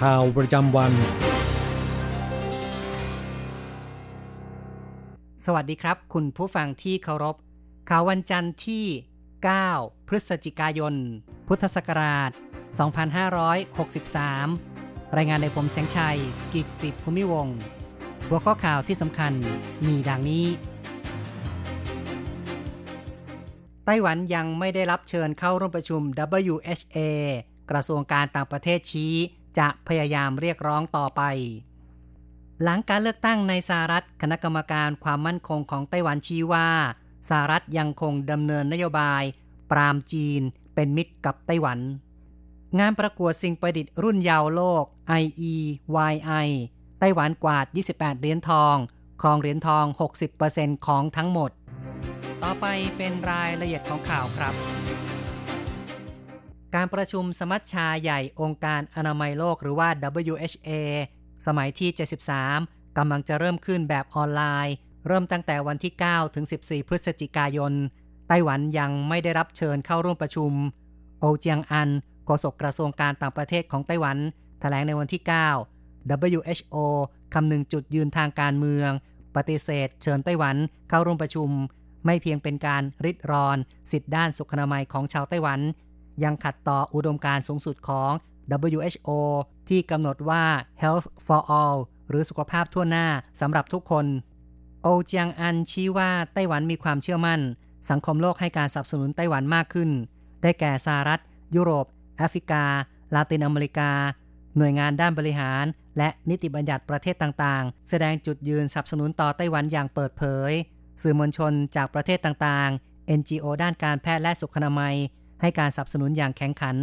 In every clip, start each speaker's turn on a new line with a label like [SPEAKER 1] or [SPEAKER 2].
[SPEAKER 1] ข่าวประจำวัน
[SPEAKER 2] สวัสดีครับ คุณผู้ฟังที่เคารพ ข่าววันจันทร์ที่ 9 พฤศจิกายน พุทธศักราช 2563 รายงานในผมแสงชัย กิตติภูมิวงศ์หัวข้อข่าวที่สำคัญมีดังนี้ ไต้หวันยังไม่ได้รับเชิญเข้าร่วมประชุม WHA กระทรวงการต่างประเทศชี้ จะพยายามเรียกร้องต่อไป หลังการเลือกตั้งในสหรัฐคณะกรรมการความมั่นคงของไต้หวันชี้ว่าสหรัฐยังคงดำเนินนโยบาย ปรามจีนเป็นมิตรกับไต้หวัน งานประกวดสิ่งประดิษฐ์รุ่นยาวโลก IEYI ไต้หวันกวาด 28 เหรียญทอง ครองเหรียญทอง 60%ของทั้งหมด ต่อไปเป็นรายละเอียดของข่าวครับ การประชุมสมัชชาใหญ่องค์การอนามัยโลกหรือว่า WHA สมัยที่ 73 กำลังจะเริ่มขึ้นแบบออนไลน์ เริ่มตั้งแต่วันที่ 9 ถึง 14 พฤศจิกายน ไต้หวันยังไม่ได้รับเชิญเข้าร่วมประชุม โอเจียงอันโฆษกกระทรวงการต่างประเทศของไต้หวันแถลงในวันที่ 9 WHO คำนึงจุดยืนทางการเมือง ปฏิเสธ เชิญไต้หวันเข้าร่วมประชุม ไม่เพียงเป็นการริดรอน สิทธิด้านสุขนามัยของชาวไต้หวัน ยังขัดต่ออุดมการณ์สูงสุดของ WHO ที่กำหนดว่า health for all หรือสุขภาพทั่วหน้าสำหรับทุกคน โอเจียงอันชี้ว่าไต้หวันมีความเชื่อมั่น สังคมโลกให้การสนับสนุนไต้หวันมากขึ้น ได้แก่สหรัฐ ยุโรป แอฟริกา ลาตินอเมริกา หน่วยงานด้านบริหาร และนิติบัญญัติประเทศต่างๆ แสดงจุดยืนสนับสนุนต่อไต้หวันอย่างเปิดเผย สื่อมวลชนจากประเทศต่างๆ NGO ด้านการแพทย์และสุขนามัย ให้การสนับสนุนอย่างแข็งขัน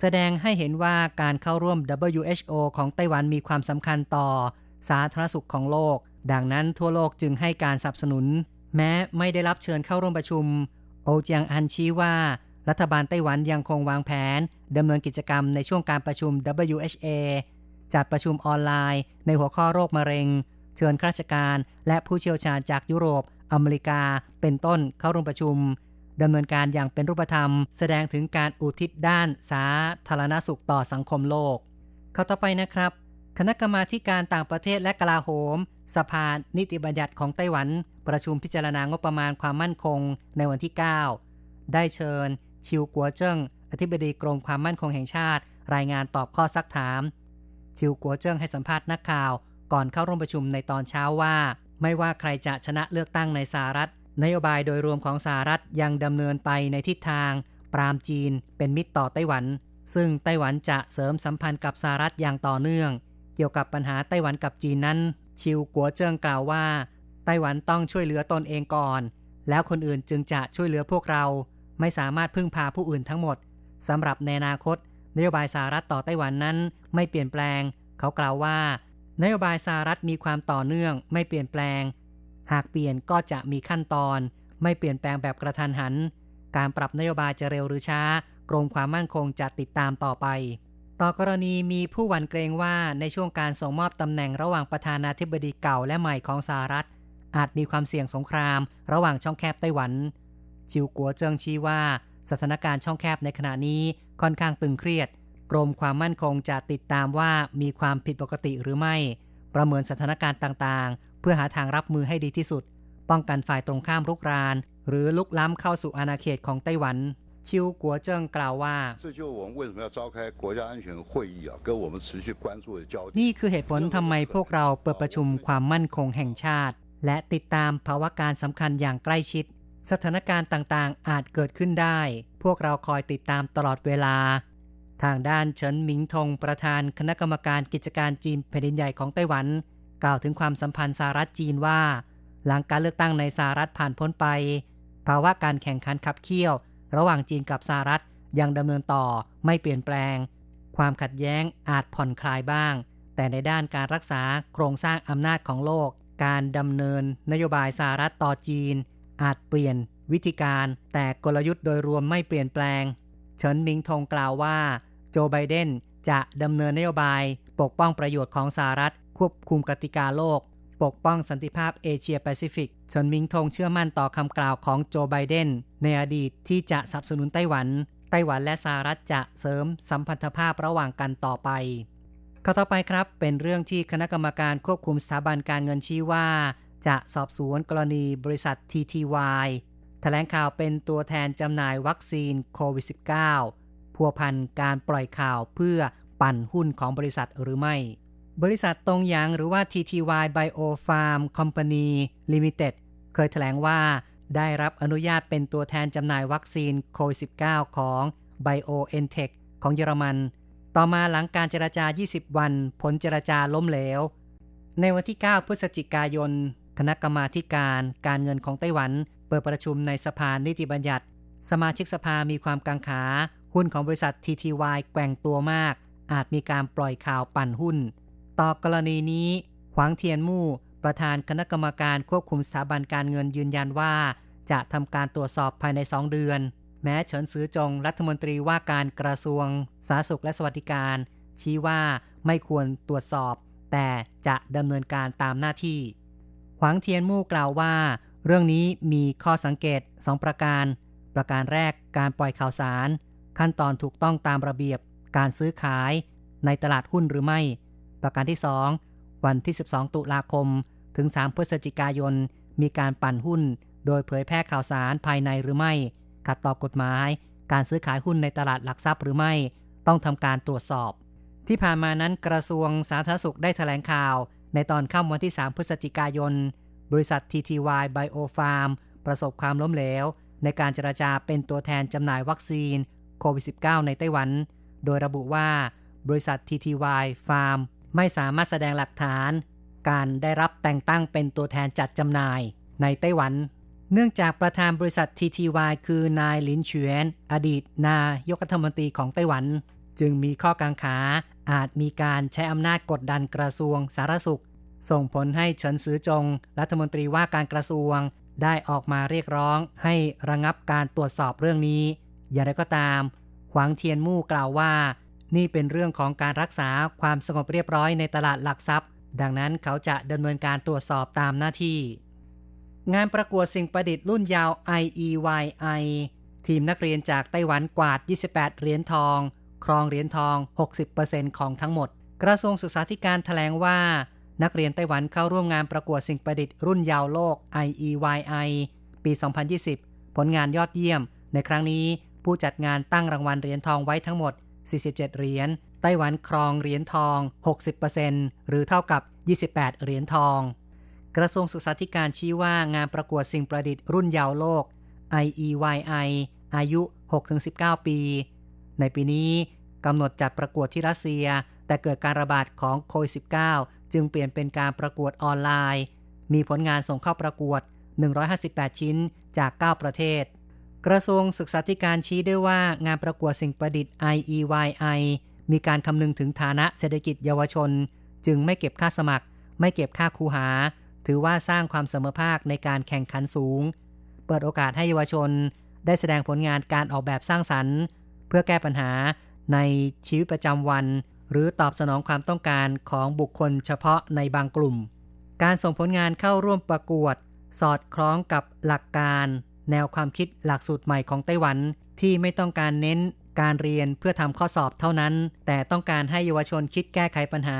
[SPEAKER 2] แสดงให้เห็นว่าการเข้าร่วม WHO ของไต้หวันมีความสำคัญต่อ สาธารณสุขของโลก ดังนั้นทั่วโลกจึงให้การสนับสนุน แม้ไม่ได้รับเชิญเข้าร่วมประชุม โอเจียงอันชี้ว่ารัฐบาลไต้หวันยังคงวางแผนดำเนินกิจกรรมในช่วงการประชุม WHA จัดประชุมออนไลน์ ในหัวข้อโรคมะเร็ง เชิญข้าราชการ และผู้เชี่ยวชาญจากยุโรป อเมริกา เป็นต้นเข้าร่วมประชุม ดำเนินการอย่างเป็นรูปธรรม แสดงถึงการอุทิศด้านสาธารณสุขต่อสังคมโลก เข้าต่อไปนะครับ คณะกรรมาการต่างประเทศและกลาโหม สภานิติบัญญัติของไต้หวัน ประชุมพิจารณางบประมาณความมั่นคงในวันที่ 9 ได้เชิญ ชิวกัวเจิ้งอธิบดีกรมความมั่นคงแห่งชาติ รายงานตอบข้อซักถาม ชิวกัวเจิ้งให้สัมภาษณ์นักข่าว ก่อนเข้าร่วมประชุมในตอนเช้าว่า ไม่ว่าใครจะชนะเลือกตั้งในสหรัฐ นโยบายโดยรวมของสหรัฐยังดำเนินไปในทิศทาง ปรามจีนเป็นมิตรต่อไต้หวัน ซึ่งไต้หวันจะเสริมสัมพันธ์กับสหรัฐอย่างต่อเนื่อง เกี่ยวกับปัญหาไต้หวันกับจีนนั้น ชิวกัวเจิ้งกล่าวว่า ไต้หวันต้องช่วยเหลือตนเองก่อน แล้วคนอื่นจึงจะช่วยเหลือพวกเรา ไม่สามารถพึ่งพาผู้อื่นทั้งหมดสำหรับในอนาคต นโยบายสหรัฐต่อไต้หวันนั้น ไม่เปลี่ยนแปลง เขากล่าวว่า นโยบายสหรัฐมีความต่อเนื่อง ไม่เปลี่ยนแปลง หากเปลี่ยนก็จะมีขั้นตอน ไม่เปลี่ยนแปลงแบบกระทันหัน การปรับนโยบายจะเร็วหรือช้า กรมความมั่นคงจะติดตามต่อไป ต่อกรณีมีผู้หวั่นเกรงว่าในช่วงการส่งมอบตำแหน่งระหว่างประธานาธิบดีเก่าและใหม่ของสหรัฐ อาจมีความเสี่ยงสงคราม ระหว่างช่องแคบไต้หวัน จิวกัวเจิงชี้ว่า สถานการณ์ช่องแคบในขณะนี้ค่อนข้างตึงเครียด กรมความมั่นคงจะติดตามว่ามีความผิดปกติหรือไม่ ประเมินสถานการณ์ต่างๆ เพื่อหาทางรับมือให้ดีที่สุด ป้องกันฝ่ายตรงข้ามรุกราน หรือลุกล้ำเข้าสู่อาณาเขตของไต้หวันชิวกัวเจิ้งกล่าวว่า นี่คือเหตุผลทำไมพวกเราเปิดประชุมความมั่นคงแห่งชาติ และติดตามภาวะการสำคัญอย่างใกล้ชิด สถานการณ์ต่างๆ อาจเกิดขึ้นได้ พวกเราคอยติดตามตลอดเวลา ทางด้านเฉินหมิงทงประธานคณะกรรมการกิจการจีนแผ่นดินใหญ่ของไต้หวัน กล่าวถึงความสัมพันธ์สหรัฐจีนว่า หลังการเลือกตั้งในสหรัฐผ่านพ้นไป ภาวะการแข่งขันขับเคี่ยว ระหว่างจีนกับสหรัฐยังดำเนินต่อไม่เปลี่ยนแปลง ความขัดแย้งอาจผ่อนคลายบ้าง แต่ในด้านการรักษาโครงสร้างอำนาจของโลก การดำเนินนโยบายสหรัฐต่อจีน อาจเปลี่ยนวิธีการแต่กลยุทธ์โดยรวมไม่เปลี่ยนแปลง เฉินหมิงทงกล่าวว่า โจไบเดนจะดำเนินนโยบายปกป้องประโยชน์ของสหรัฐ ควบคุมกติกาโลก ปกป้องสันติภาพเอเชียแปซิฟิกเฉินมิงทงเชื่อมั่นต่อคำกล่าวของโจไบเดน ในอดีตที่จะสนับสนุนไต้หวัน ไต้หวันและสหรัฐจะเสริมสัมพันธภาพระหว่างกันต่อไปข้อต่อไปครับเป็นเรื่องที่คณะกรรมการควบคุมสถาบันการเงินชี้ว่า จะสอบสวนกรณีบริษัท TTY แถลงข่าวเป็นตัวแทนจำหน่ายวัคซีนโควิด -19 พัวพันการปล่อยข่าวเพื่อปั่นหุ้นของบริษัทหรือไม่ บริษัทตรงยางหรือว่า TTY Biofarm Company Limited เคยแถลงว่าได้รับอนุญาตเป็นตัวแทนจำหน่ายวัคซีนโควิด -19 ของ BioNTech ของเยอรมัน ต่อมาหลังการเจรจา 20 วัน ผลเจรจาล้มเหลว ในวันที่ 9 พฤศจิกายน คณะกรรมาการการเงินของไต้หวัน เปิดประชุมในสภานิติบัญญัติ สมาชิกสภามีความกังขา หุ้นของบริษัท TTY แกว่งตัวมาก อาจมีการปล่อยข่าวปั่นหุ้น ต่อกรณีนี้ หวังเทียนมู่ ประธานคณะกรรมการควบคุมสถาบันการเงินยืนยันว่า จะทำการตรวจสอบภายใน2เดือน แม้เฉินซือจงรัฐมนตรีว่าการกระทรวง สาธารณสุขและสวัสดิการ ชี้ว่าไม่ควรตรวจสอบ แต่จะดำเนินการตามหน้าที่ หวังเทียนมู่กล่าวว่า เรื่องนี้มีข้อสังเกต2ประการ ประการแรกการปล่อยข่าวสาร ขั้นตอนถูกต้องตามระเบียบ การซื้อขาย ในตลาดหุ้นหรือไม่ ประการที่ 2 วันที่ 12 ตุลาคม ถึง 3 พฤศจิกายน มีการปั่นหุ้น โดยเผยแพร่ข่าวสารภายในหรือไม่ ขัดต่อกฎหมาย การซื้อขายหุ้นในตลาดหลักทรัพย์หรือไม่ ต้องทำการตรวจสอบ ที่ผ่านมานั้นกระทรวงสาธารณสุขได้แถลงข่าว ในตอนค่ำวันที่ 3 พฤศจิกายน บริษัท TTY Biofarm ประสบความล้มเหลว ในการเจราจาเป็นตัวแทนจำหน่ายวัคซีนโควิด -19 ในไต้หวัน โดยระบุว่าบริษัท TTY Farm ไม่สามารถแสดงหลักฐาน การได้รับแต่งตั้งเป็นตัวแทนจัดจำหน่ายในไต้หวัน เนื่องจากประธานบริษัท TTY คือนายลินเฉียน อดีตนายกรัฐมนตรีของไต้หวัน จึงมีข้อกังขา อาจมีการใช้อำนาจกดดันกระทรวงสาธารณสุข ส่งผลให้เฉินซือจง รัฐมนตรีว่าการกระทรวงได้ออกมาเรียกร้องให้ระงับการตรวจสอบเรื่องนี้ อย่างไรก็ตาม หวังเทียนมู่กล่าวว่า นี่เป็นเรื่องของการรักษาความสงบเรียบร้อยในตลาดหลักทรัพย์ ดังนั้นเขาจะดำเนินการตรวจสอบตามหน้าที่ งานประกวดสิ่งประดิษฐ์รุ่นยาว IEYI ทีมนักเรียนจากไต้หวันกวาด 28 เหรียญทอง ครองเหรียญทอง 60%ของทั้งหมด กระทรวงศึกษาธิการถแถลงว่า นักเรียนไต้หวันเข้าร่วมงานประกวดสิ่งประดิษฐ์รุ่นยาวโลก IEYI ปี 2020 ผลงานยอดเยี่ยม ในครั้งนี้ผู้จัดงานตั้งรางวัลเหรียญทองไว้ทั้งหมด 47 เหรียญ ไต้หวันครองเหรียญทอง 60%หรือเท่ากับ 28 เหรียญทอง กระทรวงศึกษาธิการชี้ว่างานประกวดสิ่งประดิษฐ์รุ่นเยาวโลก IEYI อายุ 6-19 ปี ในปีนี้กำหนดจัดประกวดที่รัสเซีย แต่เกิดการระบาดของโควิด -19 จึงเปลี่ยนเป็นการประกวดออนไลน์ มีผลงานส่งเข้าประกวด 158 ชิ้นจาก 9 ประเทศ กระทรวงศึกษาธิการชี้ด้วยว่างานประกวดสิ่งประดิษฐ์ IEYI มีการคำนึงถึงฐานะเศรษฐกิจเยาวชน จึงไม่เก็บค่าสมัคร ไม่เก็บค่าคูหา ถือว่าสร้างความเสมอภาคในการแข่งขันสูง เปิดโอกาสให้เยาวชน ได้แสดงผลงานการออกแบบสร้างสรรค์ เพื่อแก้ปัญหาในชีวิตประจำวัน หรือตอบสนองความต้องการของบุคคลเฉพาะในบางกลุ่ม การส่งผลงานเข้าร่วมประกวด สอดคล้องกับหลักการ แนวความคิดหลักสูตรใหม่ของไต้หวันที่ไม่ต้องการเน้นการเรียนเพื่อทำข้อสอบเท่านั้น แต่ต้องการให้เยาวชนคิดแก้ไขปัญหา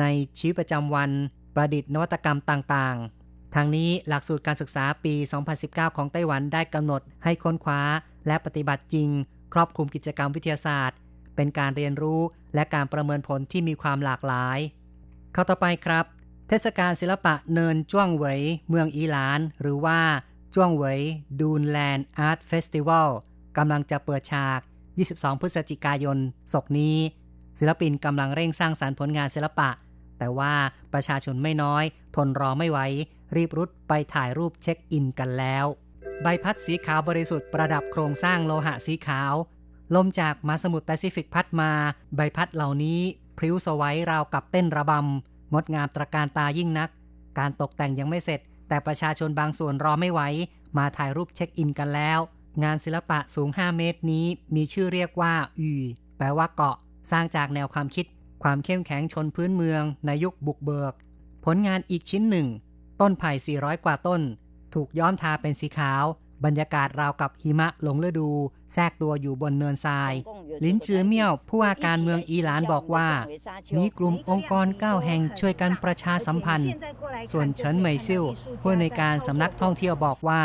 [SPEAKER 2] ในชีวิตประจำวัน ประดิษฐ์นวัตกรรมต่างๆ ทางนี้หลักสูตรการศึกษาปี 2019 ของไต้หวันได้กำหนดให้ค้นคว้า และปฏิบัติจริง ครอบคลุมกิจกรรมวิทยาศาสตร์ เป็นการเรียนรู้และการประเมินผลที่มีความหลากหลาย เข้าต่อไปครับ เทศกาลศิลปะเนินจ้วงเหวย เมืองอีหลาน หรือว่า จ้วงเวยดูนแลนด์อาร์ตเฟสติวัลกำลังจะเปิดฉาก 22 พฤศจิกายนศกนี้ ศิลปินกำลังเร่งสร้างสรรค์ผลงานศิลปะ แต่ว่าประชาชนไม่น้อย ทนรอไม่ไหวรีบรุดไปถ่ายรูปเช็คอินกันแล้ว ใบพัดสีขาวบริสุทธิ์ประดับโครงสร้างโลหะสีขาว ลมจากมหาสมุทรแปซิฟิกพัดมา ใบพัดเหล่านี้พลิ้วไสวราวกับเต้นระบำงดงามตระการตายิ่งนัก การตกแต่งยังไม่เสร็จ แต่ประชาชนบางส่วนรอไม่ไหว มาถ่ายรูปเช็คอินกันแล้ว งานศิลปะสูง 5 เมตรนี้ มีชื่อเรียกว่าอีแปลว่าเกาะ สร้างจากแนวความคิด ความเข้มแข็งชนพื้นเมือง ในยุคบุกเบิก ผลงานอีกชิ้นหนึ่ง ต้นไผ่ 400 กว่าต้น ถูกย้อมทาเป็นสีขาว บรรยากาศราวกับหิมะหลงฤดู แทรกตัวอยู่บนเนินทราย ลินจือเมี่ยว ผู้ว่าการเมืองอีหลานบอกว่า มีกลุ่มองค์กร9แห่งช่วยกันประชาสัมพันธ์ ส่วนเฉินเหมยซิ่วผู้ในการสำนักท่องเที่ยวบอกว่า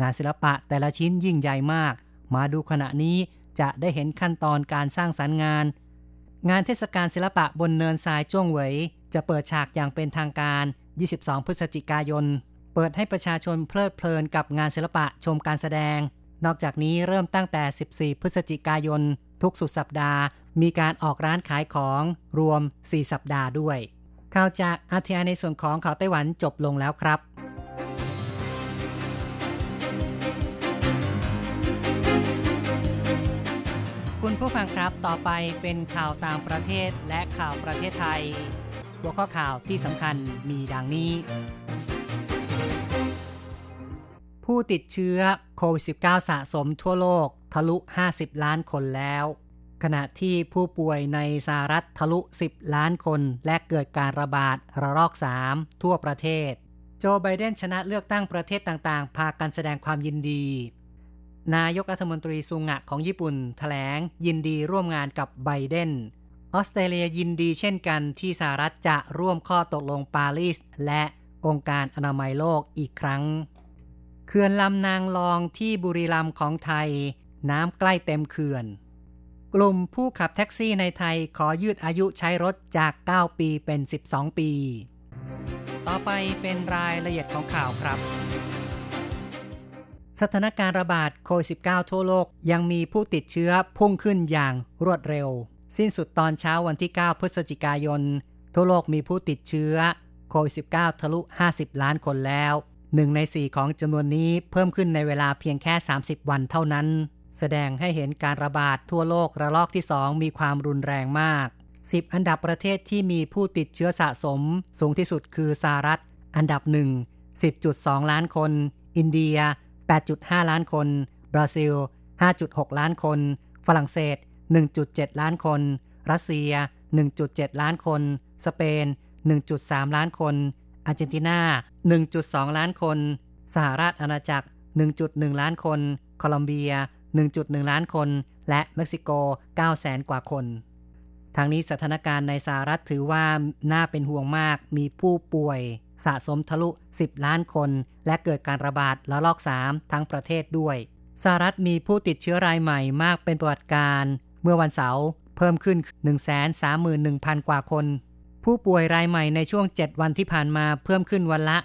[SPEAKER 2] งานศิลปะแต่ละชิ้นยิ่งใหญ่มาก มาดูขณะนี้จะได้เห็นขั้นตอนการสร้างสรรค์งาน งานเทศกาลศิลปะบนเนินทรายจ้วงเหวย จะเปิดฉากอย่างเป็นทางการ 22 พฤศจิกายน เปิดให้ประชาชนเพลิดเพลินกับงานศิลปะชมการแสดง นอกจากนี้เริ่มตั้งแต่ 14 พฤศจิกายน ทุกสุดสัปดาห์ มีการออกร้านขายของรวม 4 สัปดาห์ด้วย ข่าวจากอาทียในส่วนของข่าวไต้หวันจบลงแล้วครับคุณผู้ฟังครับ ต่อไปเป็นข่าวต่างประเทศและข่าวประเทศไทย หัวข้อข่าวที่สำคัญมีดังนี้ ผู้ติดเชื้อโควิด -19 สะสมทั่วโลกทะลุ 50 ล้านคนแล้ว ขณะที่ผู้ป่วยในสหรัฐทะลุ 10 ล้านคนและเกิดการระบาดระลอก 3 ทั่วประเทศ โจไบเดนชนะเลือกตั้งประเทศต่างๆ พากันแสดงความยินดี นายกรัฐมนตรีซุงะของญี่ปุ่นถแถลงยินดีร่วมงานกับไบเดนออสเตรเลียยินดีเช่นกันที่สหรัฐจะร่วมข้อตกลงปารีสและองค์การอนามัยโลกอีกครั้ง เขื่อนลำนางรองที่บุรีรัมย์ของไทย น้ำใกล้เต็มเขื่อน กลุ่มผู้ขับแท็กซี่ในไทยขอยืดอายุใช้รถจาก 9 ปีเป็น 12 ปี ต่อไปเป็นรายละเอียดของข่าวครับ สถานการณ์ระบาดโควิด -19 ทั่วโลกยังมีผู้ติดเชื้อพุ่งขึ้นอย่างรวดเร็ว สิ้นสุดตอนเช้าวันที่ 9 พฤศจิกายน ทั่วโลกมีผู้ติดเชื้อโควิด -19 ทะลุ 50 ล้านคนแล้ว หนึ่งในสี่ของจำนวนนี้เพิ่มขึ้นในเวลาเพียงแค่ 30 วันเท่านั้น แสดงให้เห็นการระบาดทั่วโลกระลอกที่ 2 มีความรุนแรงมาก 10 อันดับประเทศที่มีผู้ติดเชื้อสะสม สูงที่สุดคือสหรัฐ อันดับ 1 10.2 ล้านคน อินเดีย 8.5 ล้านคน บราซิล 5.6 ล้านคน ฝรั่งเศส 1.7 ล้านคน รัสเซีย 1.7 ล้านคน สเปน 1.3 ล้านคนอาร์เจนตินา 1.2 ล้านคน สหราชอาณาจักร 1.1 ล้านคน โคลอมเบีย 1.1 ล้านคน และเม็กซิโก 9 แสนกว่าคน ทางนี้สถานการณ์ในสหรัฐถือว่าน่าเป็นห่วงมาก มีผู้ป่วยสะสมทะลุ 10 ล้านคน และเกิดการระบาดระลอก 3 ทั้งประเทศด้วยสหรัฐมีผู้ติดเชื้อรายใหม่มากเป็นประวัติการ เมื่อวันเสาร์เพิ่มขึ้น 131,000 กว่าคน ผู้ป่วยรายใหม่ในช่วง 7 วันที่ผ่านมาเพิ่มขึ้นวันละ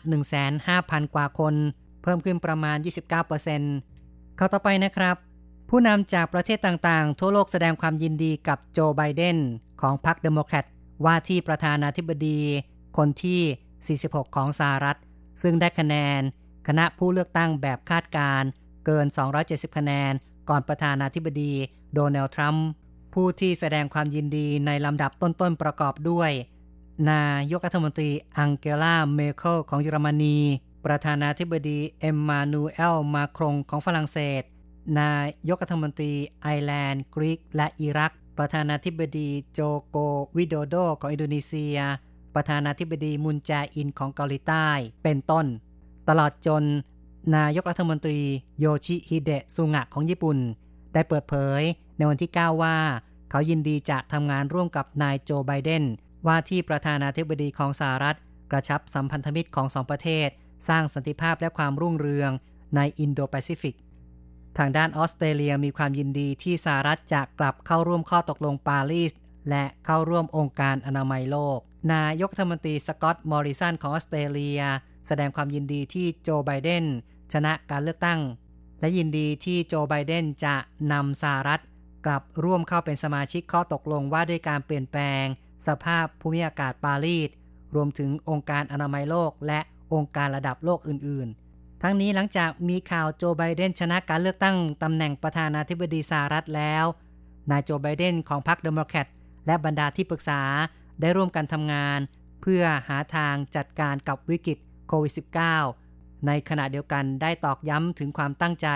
[SPEAKER 2] 15,000 กว่าคน เพิ่มขึ้นประมาณ 29%เข้าต่อไปนะครับ ผู้นำจากประเทศต่างๆ ทั่วโลกแสดงความยินดีกับโจไบเดนของพรรคเดโมแครตว่าที่ประธานาธิบดี คนที่ 46 ของสหรัฐ ซึ่งได้คะแนน คณะผู้เลือกตั้งแบบคาดการเกิน 270 คะแนน ก่อนประธานาธิบดีโดนัลด์ทรัมป์ผู้ที่แสดงความยินดีในลำดับต้นๆประกอบด้วย นายกรัฐมนตรีอังเกลาเมเคิลของเยอรมนี ประธานาธิบดีเอ็มมานูเอลมาครงของฝรั่งเศส นายกรัฐมนตรีไอร์แลนด์กรีกและอิรัก ประธานาธิบดีโจโกวิโดโดของอินโดนีเซีย ประธานาธิบดีมุนแจอินของเกาหลีใต้ เป็นต้น ตลอดจน นายกรัฐมนตรีโยชิฮิเดะซุงะของญี่ปุ่น ได้เปิดเผยในวันที่ 9 ว่า เขายินดีจะทำงานร่วมกับนายโจไบเดน ว่าที่ประธานาธิบดีของสหรัฐ กระชับสัมพันธมิตรของสองประเทศ สร้างสันติภาพและความรุ่งเรืองในอินโดแปซิฟิก ทางด้านออสเตรเลียมีความยินดีที่สหรัฐจะกลับเข้าร่วมข้อตกลงปารีส และเข้าร่วมองค์การอนามัยโลก นายกรัฐมนตรีสกอตต์มอริสันของออสเตรเลีย แสดงความยินดีที่โจไบเดนชนะการเลือกตั้ง และยินดีที่โจไบเดนจะนำสหรัฐ กลับร่วมเข้าเป็นสมาชิกข้อตกลงว่าด้วยการเปลี่ยนแปลง สภาพภูมิอากาศปารีสรวมถึงองค์การอนามัยโลก และองค์การระดับโลกอื่น ๆ ทั้งนี้หลังจากมีข่าวโจไบเดนชนะการเลือกตั้งตำแหน่งประธานาธิบดีสหรัฐแล้ว นายโจไบเดนของพรรคเดโมแครตและบรรดาที่ปรึกษาได้ร่วมกันทำงาน เพื่อหาทางจัดการกับวิกฤตโควิด -19 ในขณะเดียวกันได้ตอกย้ำถึงความตั้งใจ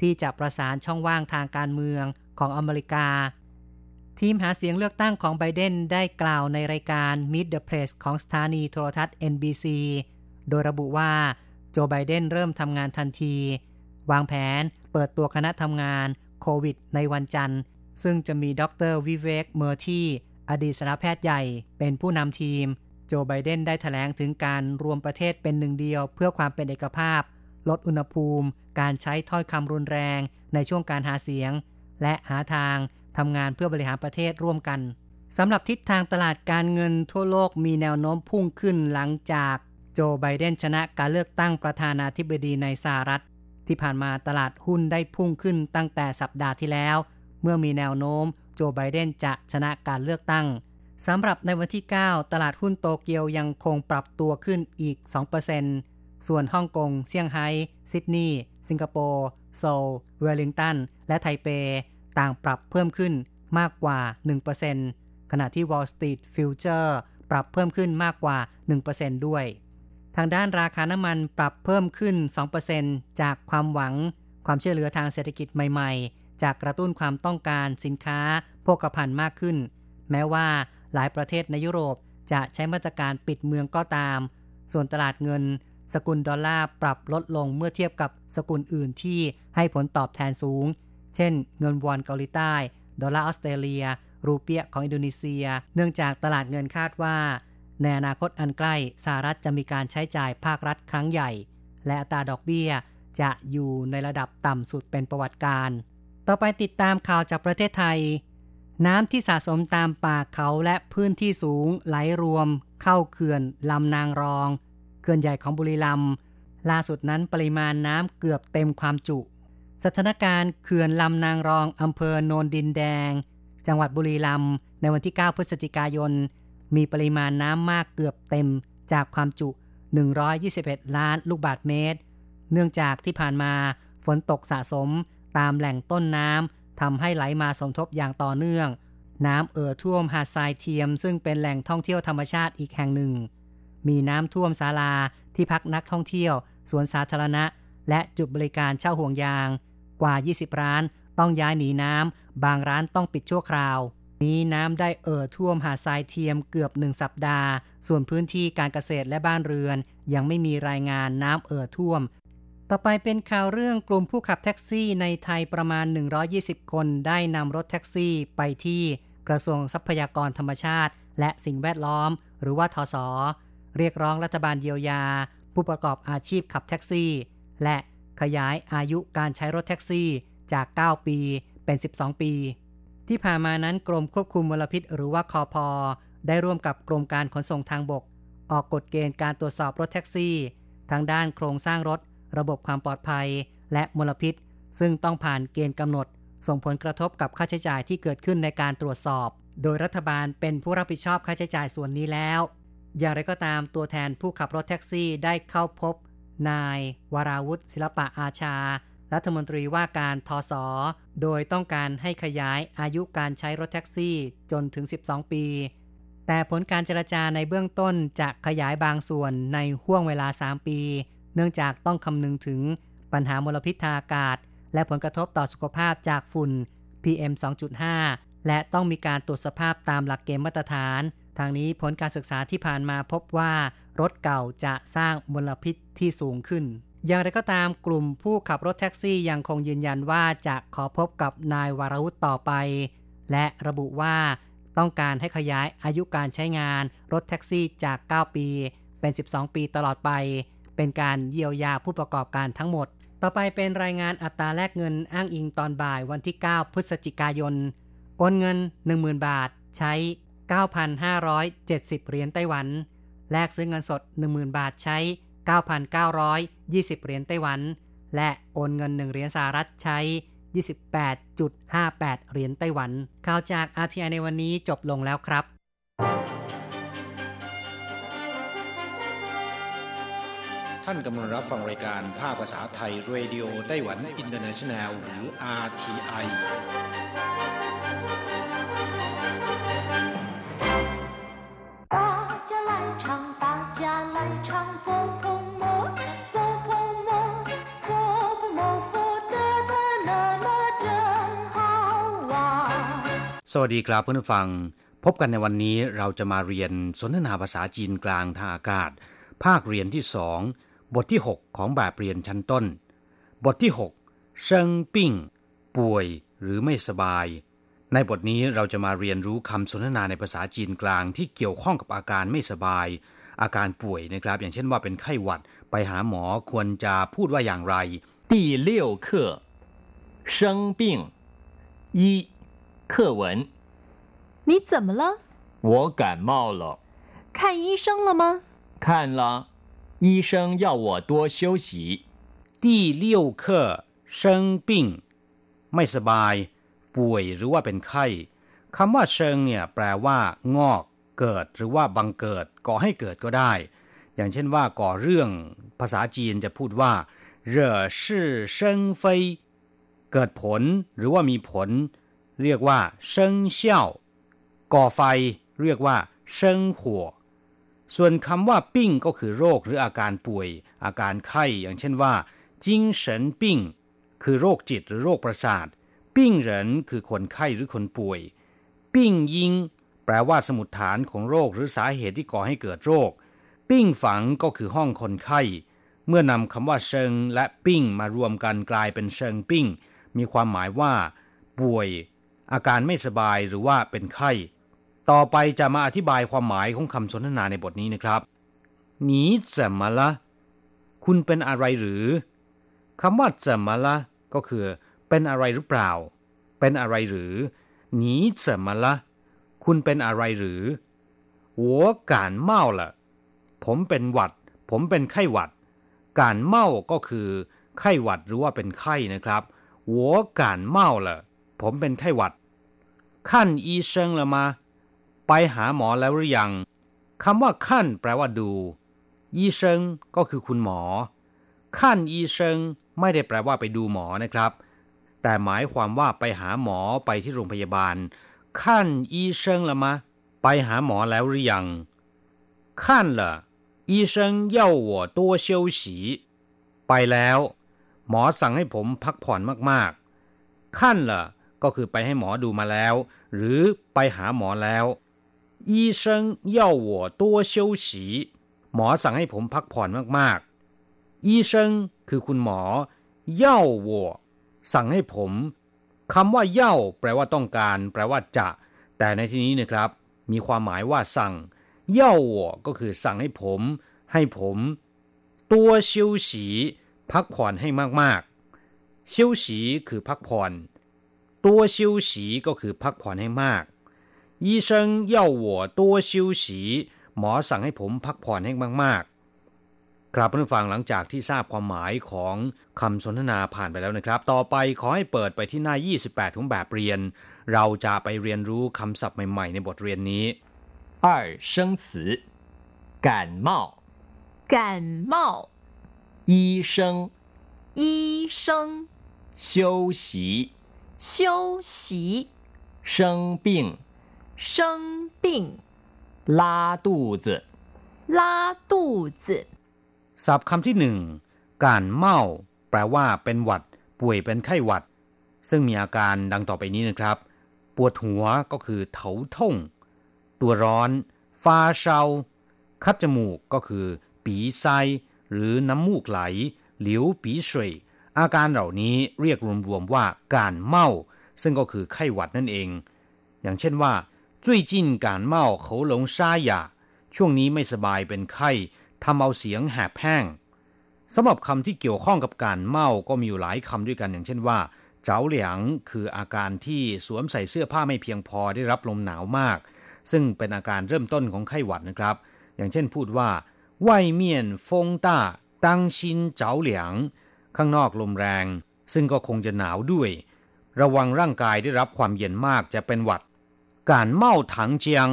[SPEAKER 2] ที่จะประสานช่องว่างทางการเมืองของอเมริกา ทีมหาเสียงเลือกตั้งของไบเดนได้กล่าวในรายการ Meet the Press ของสถานีโทรทัศน์ NBC โดยระบุว่าโจไบเดนเริ่มทำงานทันที วางแผนเปิดตัวคณะทำงานโควิด ในวันจันทร์ ซึ่งจะมีดรวิเวกเมอร์ที่อดีตสารแพทย์ใหญ่เป็นผู้นำทีม โจไบเดนได้ถแถลงถึงการรวมประเทศเป็นหนึ่งเดียว เพื่อความเป็นเอกภาพ ลดอุณหภูมิ การใช้ถ้อยคำรุนแรงในช่วงการหาเสียง และหาทาง ทำงานเพื่อบริหารประเทศร่วมกันสำหรับทิศทางตลาดการเงินทั่วโลกมีแนวโน้มพุ่งขึ้นหลังจากโจไบเดนชนะการเลือกตั้งประธานาธิบดีในสหรัฐ ที่ผ่านมาตลาดหุ้นได้พุ่งขึ้นตั้งแต่สัปดาห์ที่แล้ว เมื่อมีแนวโน้มโจไบเดนจะชนะการเลือกตั้งสำหรับในวันที่ 9 ตลาดหุ้นโตเกียวยังคงปรับตัวขึ้นอีก 2%ส่วนฮ่องกง เซี่ยงไฮ้ ซิดนีย์ สิงคโปร์ โซล เวลลิงตัน และไทเป ต่างปรับเพิ่มขึ้นมากกว่า 1%ขณะที่ Wall Street Future ปรับเพิ่มขึ้นมากกว่า 1%ด้วย ทางด้านราคาน้ำมันปรับเพิ่มขึ้น 2%จากความหวังความช่วยเหลือทางเศรษฐกิจใหม่ ๆ จากกระตุ้นความต้องการสินค้าโภคภัณฑ์มากขึ้น แม้ว่าหลายประเทศในยุโรปจะใช้มาตรการปิดเมืองก็ตาม ส่วนตลาดเงิน สกุลดอลลาร์ปรับลดลงเมื่อเทียบกับสกุลอื่นที่ให้ผลตอบแทนสูง เช่น เงินวอนเกาหลีใต้ ดอลลาร์ออสเตรเลีย รูเปียของอินโดนีเซีย เนื่องจากตลาดเงินคาดว่า ในอนาคตอันใกล้สหรัฐจะมีการใช้จ่ายภาครัฐครั้งใหญ่ และอัตราดอกเบี้ยจะอยู่ในระดับต่ำสุดเป็นประวัติการ ต่อไปติดตามข่าวจากประเทศไทย น้ำที่สะสมตามป่าเขาและพื้นที่สูงไหลรวม เข้าเขื่อนลำนางรอง เขื่อนใหญ่ของบุรีรัมย์ล่าสุดนั้นปริมาณน้ำเกือบเต็มความจุ สถานการณ์เขื่อนลำนางรองอำเภอโนนดินแดง จังหวัดบุรีรัมย์ในวันที่ 9 พฤศจิกายน มีปริมาณน้ำมากเกือบเต็มจากความจุ 121 ล้านลูกบาศก์เมตร เนื่องจากที่ผ่านมาฝนตกสะสมตามแหล่งต้นน้ำทำให้ไหลมาสมทบอย่างต่อเนื่อง น้ำเอ่อท่วมหาดทรายเทียม ซึ่งเป็นแหล่งท่องเที่ยวธรรมชาติอีกแห่งหนึ่ง มีน้ำท่วมศาลาที่พักนักท่องเที่ยว สวนสาธารณะ และจุดบริการเช่าห่วงยาง กว่า 20 ร้านต้องย้ายหนีน้ำ บางร้านต้องปิดชั่วคราว นี้น้ำได้เอ่อท่วมหาดทรายเทียมเกือบหนึ่งสัปดาห์ ส่วนพื้นที่การเกษตรและบ้านเรือน ยังไม่มีรายงานน้ำเอ่อท่วม ต่อไปเป็นข่าวเรื่องกลุ่มผู้ขับแท็กซี่ในไทยประมาณ 120 คนได้นำรถแท็กซี่ไปที่กระทรวงทรัพยากรธรรมชาติ และสิ่งแวดล้อม หรือว่าทศเรียกร้องรัฐบาลเยียวยา ผู้ประกอบอาชีพขับแท็กซี่ และ ขยายอายุการใช้รถแท็กซี่จาก 9 ปีเป็น 12 ปี ที่ผ่านมานั้นกรมควบคุมมลพิษหรือว่าคอพอได้ร่วมกับกรมการขนส่งทางบก ออกกฎเกณฑ์การตรวจสอบรถแท็กซี่ ทางด้านโครงสร้างรถ ระบบความปลอดภัย และมลพิษ ซึ่งต้องผ่านเกณฑ์กำหนด ส่งผลกระทบกับค่าใช้จ่ายที่เกิดขึ้นในการตรวจสอบ โดยรัฐบาลเป็นผู้รับผิดชอบค่าใช้จ่ายส่วนนี้แล้ว อย่างไรก็ตามตัวแทนผู้ขับรถแท็กซี่ได้เข้าพบ นายวราวุฒิศิลปะอาชา รัฐมนตรีว่าการทศโดยต้องการให้ขยายอายุการใช้รถแท็กซี่จนถึง 12 ปี แต่ผลการเจรจาในเบื้องต้นจะขยายบางส่วนในห่วงเวลา 3 ปี เนื่องจากต้องคำนึงถึงปัญหามลพิษทางอากาศ และผลกระทบต่อสุขภาพจากฝุ่น PM 2.5 และต้องมีการตรวจสภาพตามหลักเกณฑ์มาตรฐาน ทางนี้ผลการศึกษาที่ผ่านมาพบว่ารถเก่าจะสร้างมลพิษที่สูงขึ้น อย่างไรก็ตามกลุ่มผู้ขับรถแท็กซี่ยังคงยืนยันว่าจะขอพบกับนายวารุธต่อไป และระบุว่าต้องการให้ขยายอายุการใช้งานรถแท็กซี่จาก 9 ปี เป็น 12 ปีตลอดไปเเป็นการเยียวยาผู้ประกอบการทั้งหมด ต่อไปเป็นรายงานอัตราแลกเงินอ้างอิงตอนบ่ายวันที่ 9 พฤศจิกายน โอนเงิน 10,000 บาท ใช้ 9,570 เหรียญไต้หวัน แลกซื้อเงินสด 10,000 บาทใช้ 9,920 เหรียญไต้หวัน และโอนเงิน 1 เหรียญสหรัฐใช้ 28.58 เหรียญไต้หวัน ข่าวจาก RTI ในวันนี้จบลงแล้วครับ
[SPEAKER 1] ท่านกำลังรับฟังรายการภาคภาษาไทยเรดิโอไต้หวันอินเตอร์เนชันแนลหรือ RTI สวัสดีครับเพื่อนผู้ฟัง พบกันในวันนี้เราจะมาเรียนสนทนาภาษาจีนกลางทางอากาศ ภาคเรียนที่สองบทที่ 6 ของแบบเรียนชั้นต้น บทที่6เซิงปิ้งป่วยหรือไม่สบาย ในบทนี้เราจะมาเรียนรู้คำสนทนาในภาษาจีนกลางที่เกี่ยวข้องกับอาการไม่สบาย อาการป่วยนะครับ อย่างเช่นว่าเป็นไข้หวัด ไปหาหมอควรจะพูดว่าอย่างไร
[SPEAKER 3] 第六课生病一课文
[SPEAKER 4] 你怎么了？
[SPEAKER 3] 我感冒了，
[SPEAKER 4] 看医生了吗？
[SPEAKER 3] 看了，医生要我多休息。
[SPEAKER 1] 第六课生病ไม่สบาย ป่วยหรือว่าเป็นไข้คำว่าเชิงเนี่ยแปลว่า งอก เกิดหรือว่าบังเกิดก่อให้เกิดก็ได้ อย่างเช่นว่าก่อเรื่องภาษาจีนจะพูดว่าเร่อ是生非 เกิดผลหรือว่ามีผล เรียกว่า 生效 ก่อไฟเรียกว่า 生火 ส่วนคำว่า 病 ก็คือโรคหรืออาการป่วย อาการไข้อย่างเช่นว่า 精神病 คือโรคจิตหรือโรคประสาท 病人 คือคนไข้หรือคนป่วย 病因 แปลว่าสมุฏฐานของโรคหรือสาเหตุที่ก่อให้เกิดโรค ปิ้งฝังก็คือห้องคนไข้ เมื่อนำคำว่าเชิงและปิ้งมารวมกันกลายเป็นเชิงปิ้ง มีความหมายว่า ป่วย อาการไม่สบายหรือว่าเป็นไข้ ต่อไปจะมาอธิบายความหมายของคำสนทนาในบทนี้นะครับหนีจะมาละคุณเป็นอะไรหรือคำว่าจะมาละก็คือ เป็นอะไรหรือเปล่า เป็นอะไรหรือหนีจะมาละ คุณเป็นอะไรหรือหัวการเมาล่ะ ผมเป็นหวัด ผมเป็นไข้หวัด การเมาก็คือ ไข้หวัดหรือว่าเป็นไข้นะครับหัวการเมาล่ะ ผมเป็นไข้หวัดขั้นอีเซิงละมา ไปหาหมอแล้วหรือยังคำว่าขั้นแปลว่าดูอีเซิงก็คือคุณหมอ ขั้นอีเซิงไม่ได้แปลว่าไปดูหมอนะครับ แต่หมายความว่าไปหาหมอไปที่โรงพยาบาล ขั้น医生了吗ไปหาหมอแล้วหรือยัง看了医生要我多休息ไปแล้ว หมอสั่งให้ผมพักผ่อนมากๆขั้นละก็คือไปให้หมอดูมาแล้ว หรือไปหาหมอแล้ว医生要我多休息หมอสั่งให้ผมพักผ่อนมากๆ医生คือคุณหมอ要我สั่งให้ผม คำว่าเย่าแปลว่าต้องการ แปลว่าจะ แต่ในที่นี้นะครับ มีความหมายว่าสั่งเย่า我ก็คือสั่งให้ผม ให้ผมตัว休息พักผ่อนให้มากๆ休息คือพักผ่อนตัว休息ก็คือพักผ่อนให้มาก医生要我多休息หมอสั่งให้ผมพักผ่อนให้มากๆ ครับเพื่อนฟังหลังจากที่ทราบความหมายของคำสนทนาผ่านไปแล้วนะครับ ต่อไปขอให้เปิดไปที่หน้า 28 ของแบบเรียน เราจะไปเรียนรู้คำศัพท์ใหม่ๆ ในบทเรียนนี้
[SPEAKER 3] 二生词感冒
[SPEAKER 4] 感冒，
[SPEAKER 3] 医生
[SPEAKER 4] 医生
[SPEAKER 3] 休息
[SPEAKER 4] 休息，
[SPEAKER 3] 生病
[SPEAKER 4] 生病
[SPEAKER 3] 拉肚子
[SPEAKER 4] 拉肚子，
[SPEAKER 1] ศัพท์คำที่หนึ่งการเมาแปลว่าเป็นหวัด ป่วยเป็นไข้หวัด ซึ่งมีอาการดังต่อไปนี้นะครับ ปวดหัวก็คือเถาท่ง ตัวร้อน ฟาเชา คัดจมูกก็คือ ปีไซ หรือน้ำมูกไหล หลิวปีเฉยอาการเหล่านี้เรียกรวมๆว่าการเมา ซึ่งก็คือไข้หวัดนั่นเอง อย่างเช่นว่า最近感冒喉咙沙哑ช่วงนี้ไม่สบายเป็นไข้ ทำเอาเสียงแหบแห้งสำหรับคำที่เกี่ยวข้องกับการเมาก็มีอยู่หลายคำด้วยกันอย่างเช่นว่า เจ้าเหลียงคืออาการที่สวมใส่เสื้อผ้าไม่เพียงพอได้รับลมหนาวมาก ซึ่งเป็นอาการเริ่มต้นของไข้หวัดนะครับ อย่างเช่นพูดว่าว่ายเมียนฟงต้าตั้งชินเจ้าเหลียง ข้างนอกลมแรง ซึ่งก็คงจะหนาวด้วย ระวังร่างกายได้รับความเย็นมากจะเป็นหวัด การเมาถังเจียง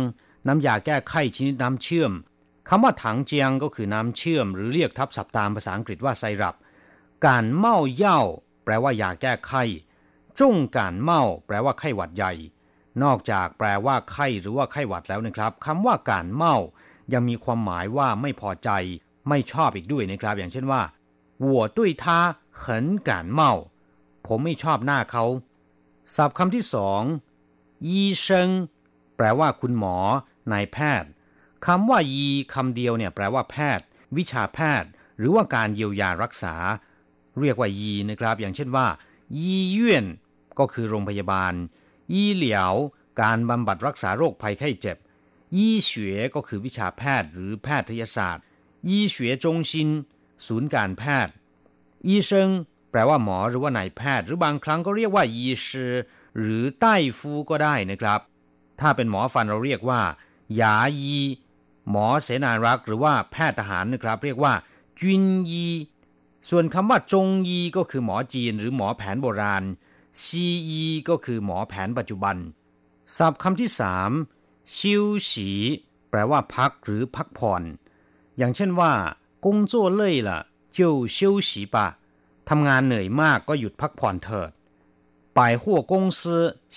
[SPEAKER 1] น้ำยาแก้ไข้ชนิดน้ำเชื่อม คำว่าถังเจียงก็คือน้ำเชื่อม หรือเรียกทับศัพท์ตามภาษาอังกฤษว่าไซรัป การเมาเย่าแปลว่ายาแก้ไข้จงการเมาแปลว่าไข้หวัดใหญ่ นอกจากแปลว่าไข้หรือว่าไข้หวัดแล้วนะครับคำว่าการเมายังมีความหมายว่าไม่พอใจ ไม่ชอบอีกด้วยนะครับ อย่างเช่นว่า我对他很感冒ผมไม่ชอบหน้าเขาศัพท์คำที่สองยีเซิงแปลว่าคุณหมอ นายแพทย์ คำว่ายีคำเดียวเนี่ยแปลว่าแพทย์ วิชาแพทย์ หรือว่าการเยียวยารักษา เรียกว่ายีนะครับ อย่างเช่นว่า ยีเย่นก็คือโรงพยาบาล ยีเหลียว การบำบัดรักษาโรคภัยไข้เจ็บ ยีเฉวก็คือวิชาแพทย์ หรือแพทยศาสตร์ ยีเฉวจงชินศูนย์การแพทย์ ยีเซิงแปลว่าหมอหรือว่านายแพทย์ หรือบางครั้งก็เรียกว่ายีชือหรือใต้ฟูก็ได้นะครับ ถ้าเป็นหมอฟันเราเรียกว่ายายี หมอเสนารักษ์หรือว่าแพทย์ทหารนะครับ เรียกว่าจุนยี ส่วนคำว่าจงยีก็คือหมอจีนหรือหมอแผนโบราณซียีก็คือหมอแผนปัจจุบัน ศัพท์คำที่สามชิวฉีแปลว่าพักหรือพักผ่อน อย่างเช่นว่า工作累了就休息吧ทำงานเหนื่อยมากก็หยุดพักผ่อนเถิด百货公司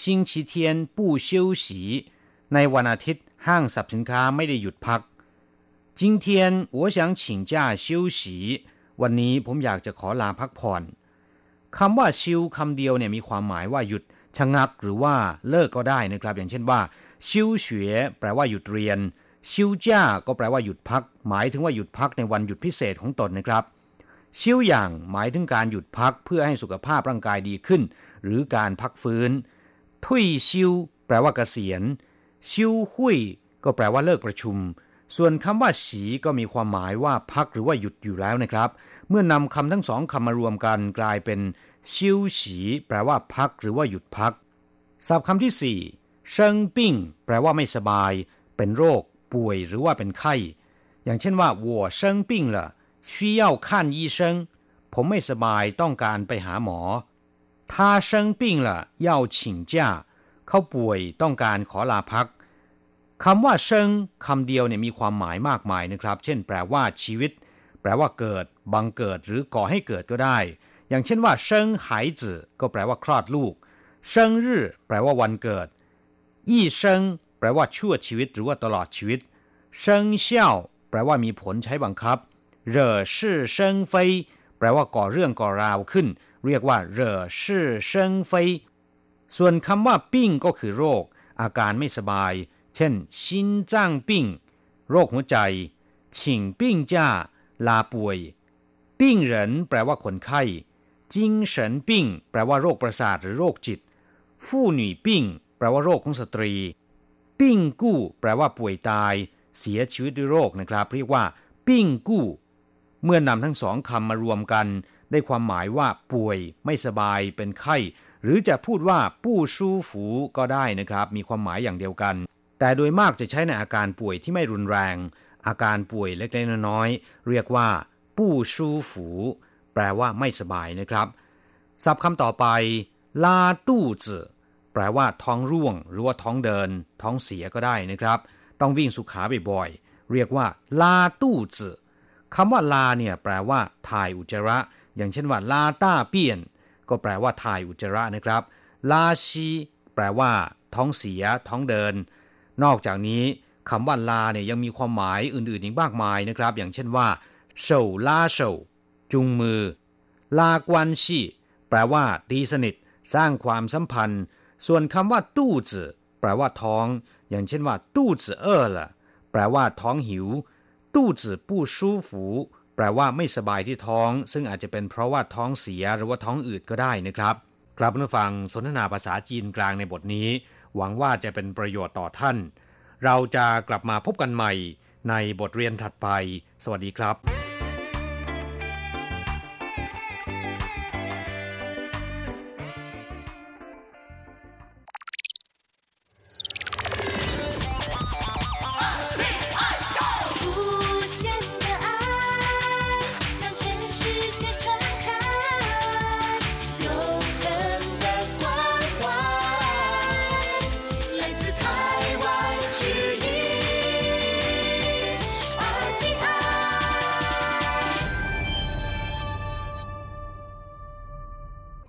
[SPEAKER 1] 星期天不休息ในวันอาทิตย์ ห้างสรรพสินค้าไม่ได้หยุดพัก今天我想请假休息วันนี้ผมอยากจะขอลาพักผ่อนคำว่าชิวคำเดียวเนี่ยมีความหมายว่าหยุดชะงักหรือว่าเลิกก็ได้นะครับ อย่างเช่นว่าชิวเฉวแปลว่าหยุดเรียน ชิวจ้าก็แปลว่าหยุดพัก หมายถึงว่าหยุดพักในวันหยุดพิเศษของตนนะครับ ชิวอย่างหมายถึงการหยุดพักเพื่อให้สุขภาพร่างกายดีขึ้น หรือการพักฟื้น ทุยชิวแปลว่าเกษียณ ชิวหุยก็แปลว่าเลิกประชุม ส่วนคำว่าฉีก็มีความหมายว่าพักหรือว่าหยุดอยู่แล้วนะครับ เมื่อนำคำทั้งสองคำมารวมกันกลายเป็นชิวฉีแปลว่าพักหรือว่าหยุดพัก ศัพท์คำที่สี่เชิงปิ้งแปลว่าไม่สบาย เป็นโรค ป่วยหรือว่าเป็นไข้ อย่างเช่นว่า我生病了需要看医生ผมไม่สบายต้องการไปหาหมอ他生病了要请假 เขาป่วยต้องการขอลาพักคำว่าเชิงคำเดียวเนี่ยมีความหมายมากมายนะครับ เช่น แปลว่าชีวิต แปลว่าเกิด บังเกิด หรือก่อให้เกิดก็ได้ อย่างเช่นว่าเชิงหายจื่อก็แปลว่าคลอดลูกเชิงรื่แปลว่าวันเกิดยี่เชิงแปลว่าชั่วชีวิต หรือว่าตลอดชีวิตเชิงเชี่ยวแปลว่ามีผลใช้บังคับเหร่อชื่อเชิงเฟยแปลว่าก่อเรื่องก่อราวขึ้น เรียกว่า 惹是生非 ส่วนคำว่า 病 ก็คือโรค อาการไม่สบาย เช่น 心脏病 โรคหัวใจ 请病假 ลาป่วย 病人 แปลว่าคนไข้ 精神病 แปลว่าโรคประสาทหรือโรคจิต 妇女病 แปลว่าโรคของสตรี ปิ้งกู้ แปลว่าป่วยตาย เสียชีวิตด้วยโรคนะครับ เรียกว่า ปิ้งกู้ เมื่อนำทั้งสองคำมารวมกัน ได้ความหมายว่าป่วย ไม่สบาย เป็นไข้ หรือจะพูดว่าปู้ชู้ฝูก็ได้นะครับ มีความหมายอย่างเดียวกัน แต่โดยมากจะใช้ในอาการป่วยที่ไม่รุนแรง อาการป่วยเล็กๆน้อยๆเรียกว่าปู้ชู้ฝูแปลว่าไม่สบายนะครับศัพท์คำต่อไปลาตู้จื่อแปลว่าท้องร่วง หรือว่าท้องเดิน ท้องเสียก็ได้นะครับ ต้องวิ่งสุขาบ่อยๆเรียกว่าลาตู้จื่อคำว่าลาเนี่ยแปลว่าถ่ายอุจจาระ อย่างเช่นว่าลาต้าเปียน ก็แปลว่าถ่ายอุจจาระนะครับลาชีแปลว่า ท้องเสีย ท้องเดิน นอกจากนี้คำว่าลาเนี่ยยังมีความหมายอื่นๆอีกมากมายนะครับ อย่างเช่นว่าเฉาลาเฉาจุงมือ ลากวนชีแปลว่าตีสนิท สร้างความสัมพันธ์ ส่วนคำว่าตู้จื่อแปลว่าท้อง อย่างเช่นว่าตู้จื่อเออละแปลว่าท้องหิวตู้จื่อปู้ชู้ฝู แปลว่าไม่สบายที่ท้อง ซึ่งอาจจะเป็นเพราะว่าท้องเสียหรือว่าท้องอืดก็ได้นะครับครับผู้ฟังสนทนาภาษาจีนกลางในบทนี้ หวังว่าจะเป็นประโยชน์ต่อท่าน เราจะกลับมาพบกันใหม่ในบทเรียนถัดไป สวัสดีครับ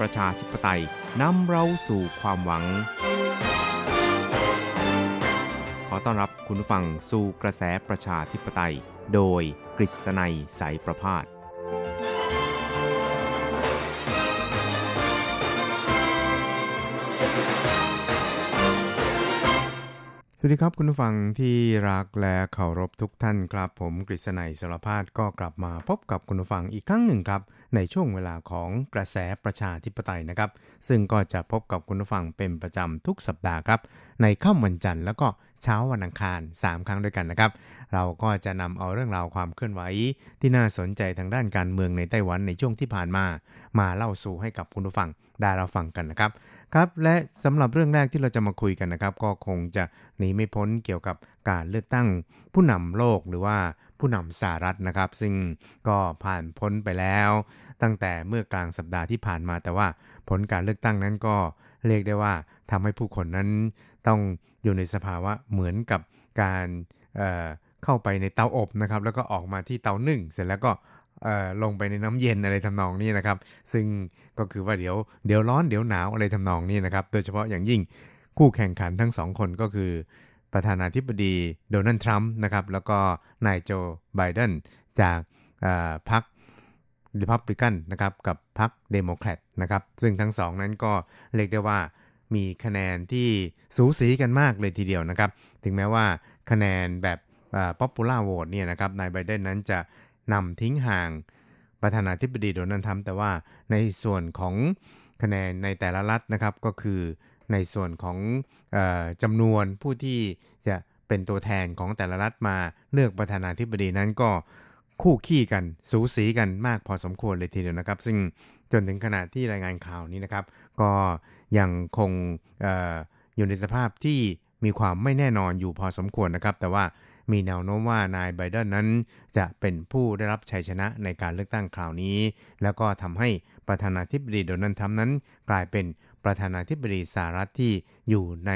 [SPEAKER 5] ประชาธิปไตยนำเราสู่ความหวัง ขอต้อนรับคุณผู้ฟังสู่กระแสประชาธิปไตย โดยกฤษณัยสายประพาส วัสดีครับคุณผู้ฟังที่รักและเคารพทุกท่านครับ ผมกฤษณัยสารพาดก็กลับมาพบกับคุณผู้ฟังอีกครั้งหนึ่งครับ ในช่วงเวลาของกระแสประชาธิปไตยนะครับ ซึ่งก็จะพบกับคุณผู้ฟังเป็นประจำทุกสัปดาห์ครับ ในค่ำวันจันทร์แล้วก็เช้าวันอังคาร 3 ครั้งด้วยกันนะครับ เราก็จะนำเอาเรื่องราวความเคลื่อนไหวที่น่าสนใจทางด้านการเมืองในไต้หวันในช่วงที่ผ่านมา มาเล่าสู่ให้กับคุณผู้ฟังได้รับฟังกันนะครับ ครับและสำหรับเรื่องแรกที่เราจะมาคุยกันนะครับ ก็คงจะหนีไม่พ้นเกี่ยวกับการเลือกตั้งผู้นำโลกหรือว่าผู้นำสหรัฐนะครับ ซึ่งก็ผ่านพ้นไปแล้ว ตั้งแต่เมื่อกลางสัปดาห์ที่ผ่านมาแต่ว่าผลการเลือกตั้งนั้นก็เรียกได้ว่าทำให้ผู้คนนั้นต้องอยู่ในสภาวะเหมือนกับการเเข้าไปในเตาอบนะครับ แล้วก็ออกมาที่เตานึ่ง เสร็จแล้วก็ ลงไปในน้ำเย็นอะไรทำนองนี้นะครับ ซึ่งก็คือว่าเดี๋ยวเดี๋ยวร้อนเดี๋ยวหนาวอะไรทำนองนี้นะครับ โดยเฉพาะอย่างยิ่งคู่แข่งขันทั้งสองคนก็คือ ประธานาธิบดีโดนัลด์ทรัมป์นะครับแล้วก็นายโจไบเดนจากพรรคริพับลิกันนะครับกับพรรคเดโมแครตนะครับซึ่งทั้งสองนั้นก็เรียกได้ว่ามีคะแนนที่สูสีกันมากเลยทีเดียวนะครับ ถึงแม้ว่าคะแนนแบบ popular vote เนี่ยนะครับนายไบเดนนั้นจะ นำทิ้งห่างประธานาธิบดีโดนัลด์ทรัมป์แต่ว่าในส่วนของคะแนนในแต่ละรัฐนะครับก็คือในส่วนของออจำนวนผู้ที่จะเป็นตัวแทนของแต่ละรัฐมาเลือกประธานาธิบดีนั้นก็คู่ขี้กันสูสีกันมากพอสมควรเลยทีเดียวนะครับ ซึ่งจนถึงขณะที่รายงานข่าวนี้นะครับ ก็ยังคงอออยู่ในสภาพที่มีความไม่แน่นอนอยู่พอสมควรนะครับ แต่ว่า มีแนวโน้มว่านายไบเดนนั้น จะเป็นผู้ได้รับชัยชนะในการเลือกตั้งคราวนี้ แล้วก็ทำให้ประธานาธิบดีโดนัลด์ทรัมป์นั้น กลายเป็นประธานาธิบดีสหรัฐที่อยู่ใน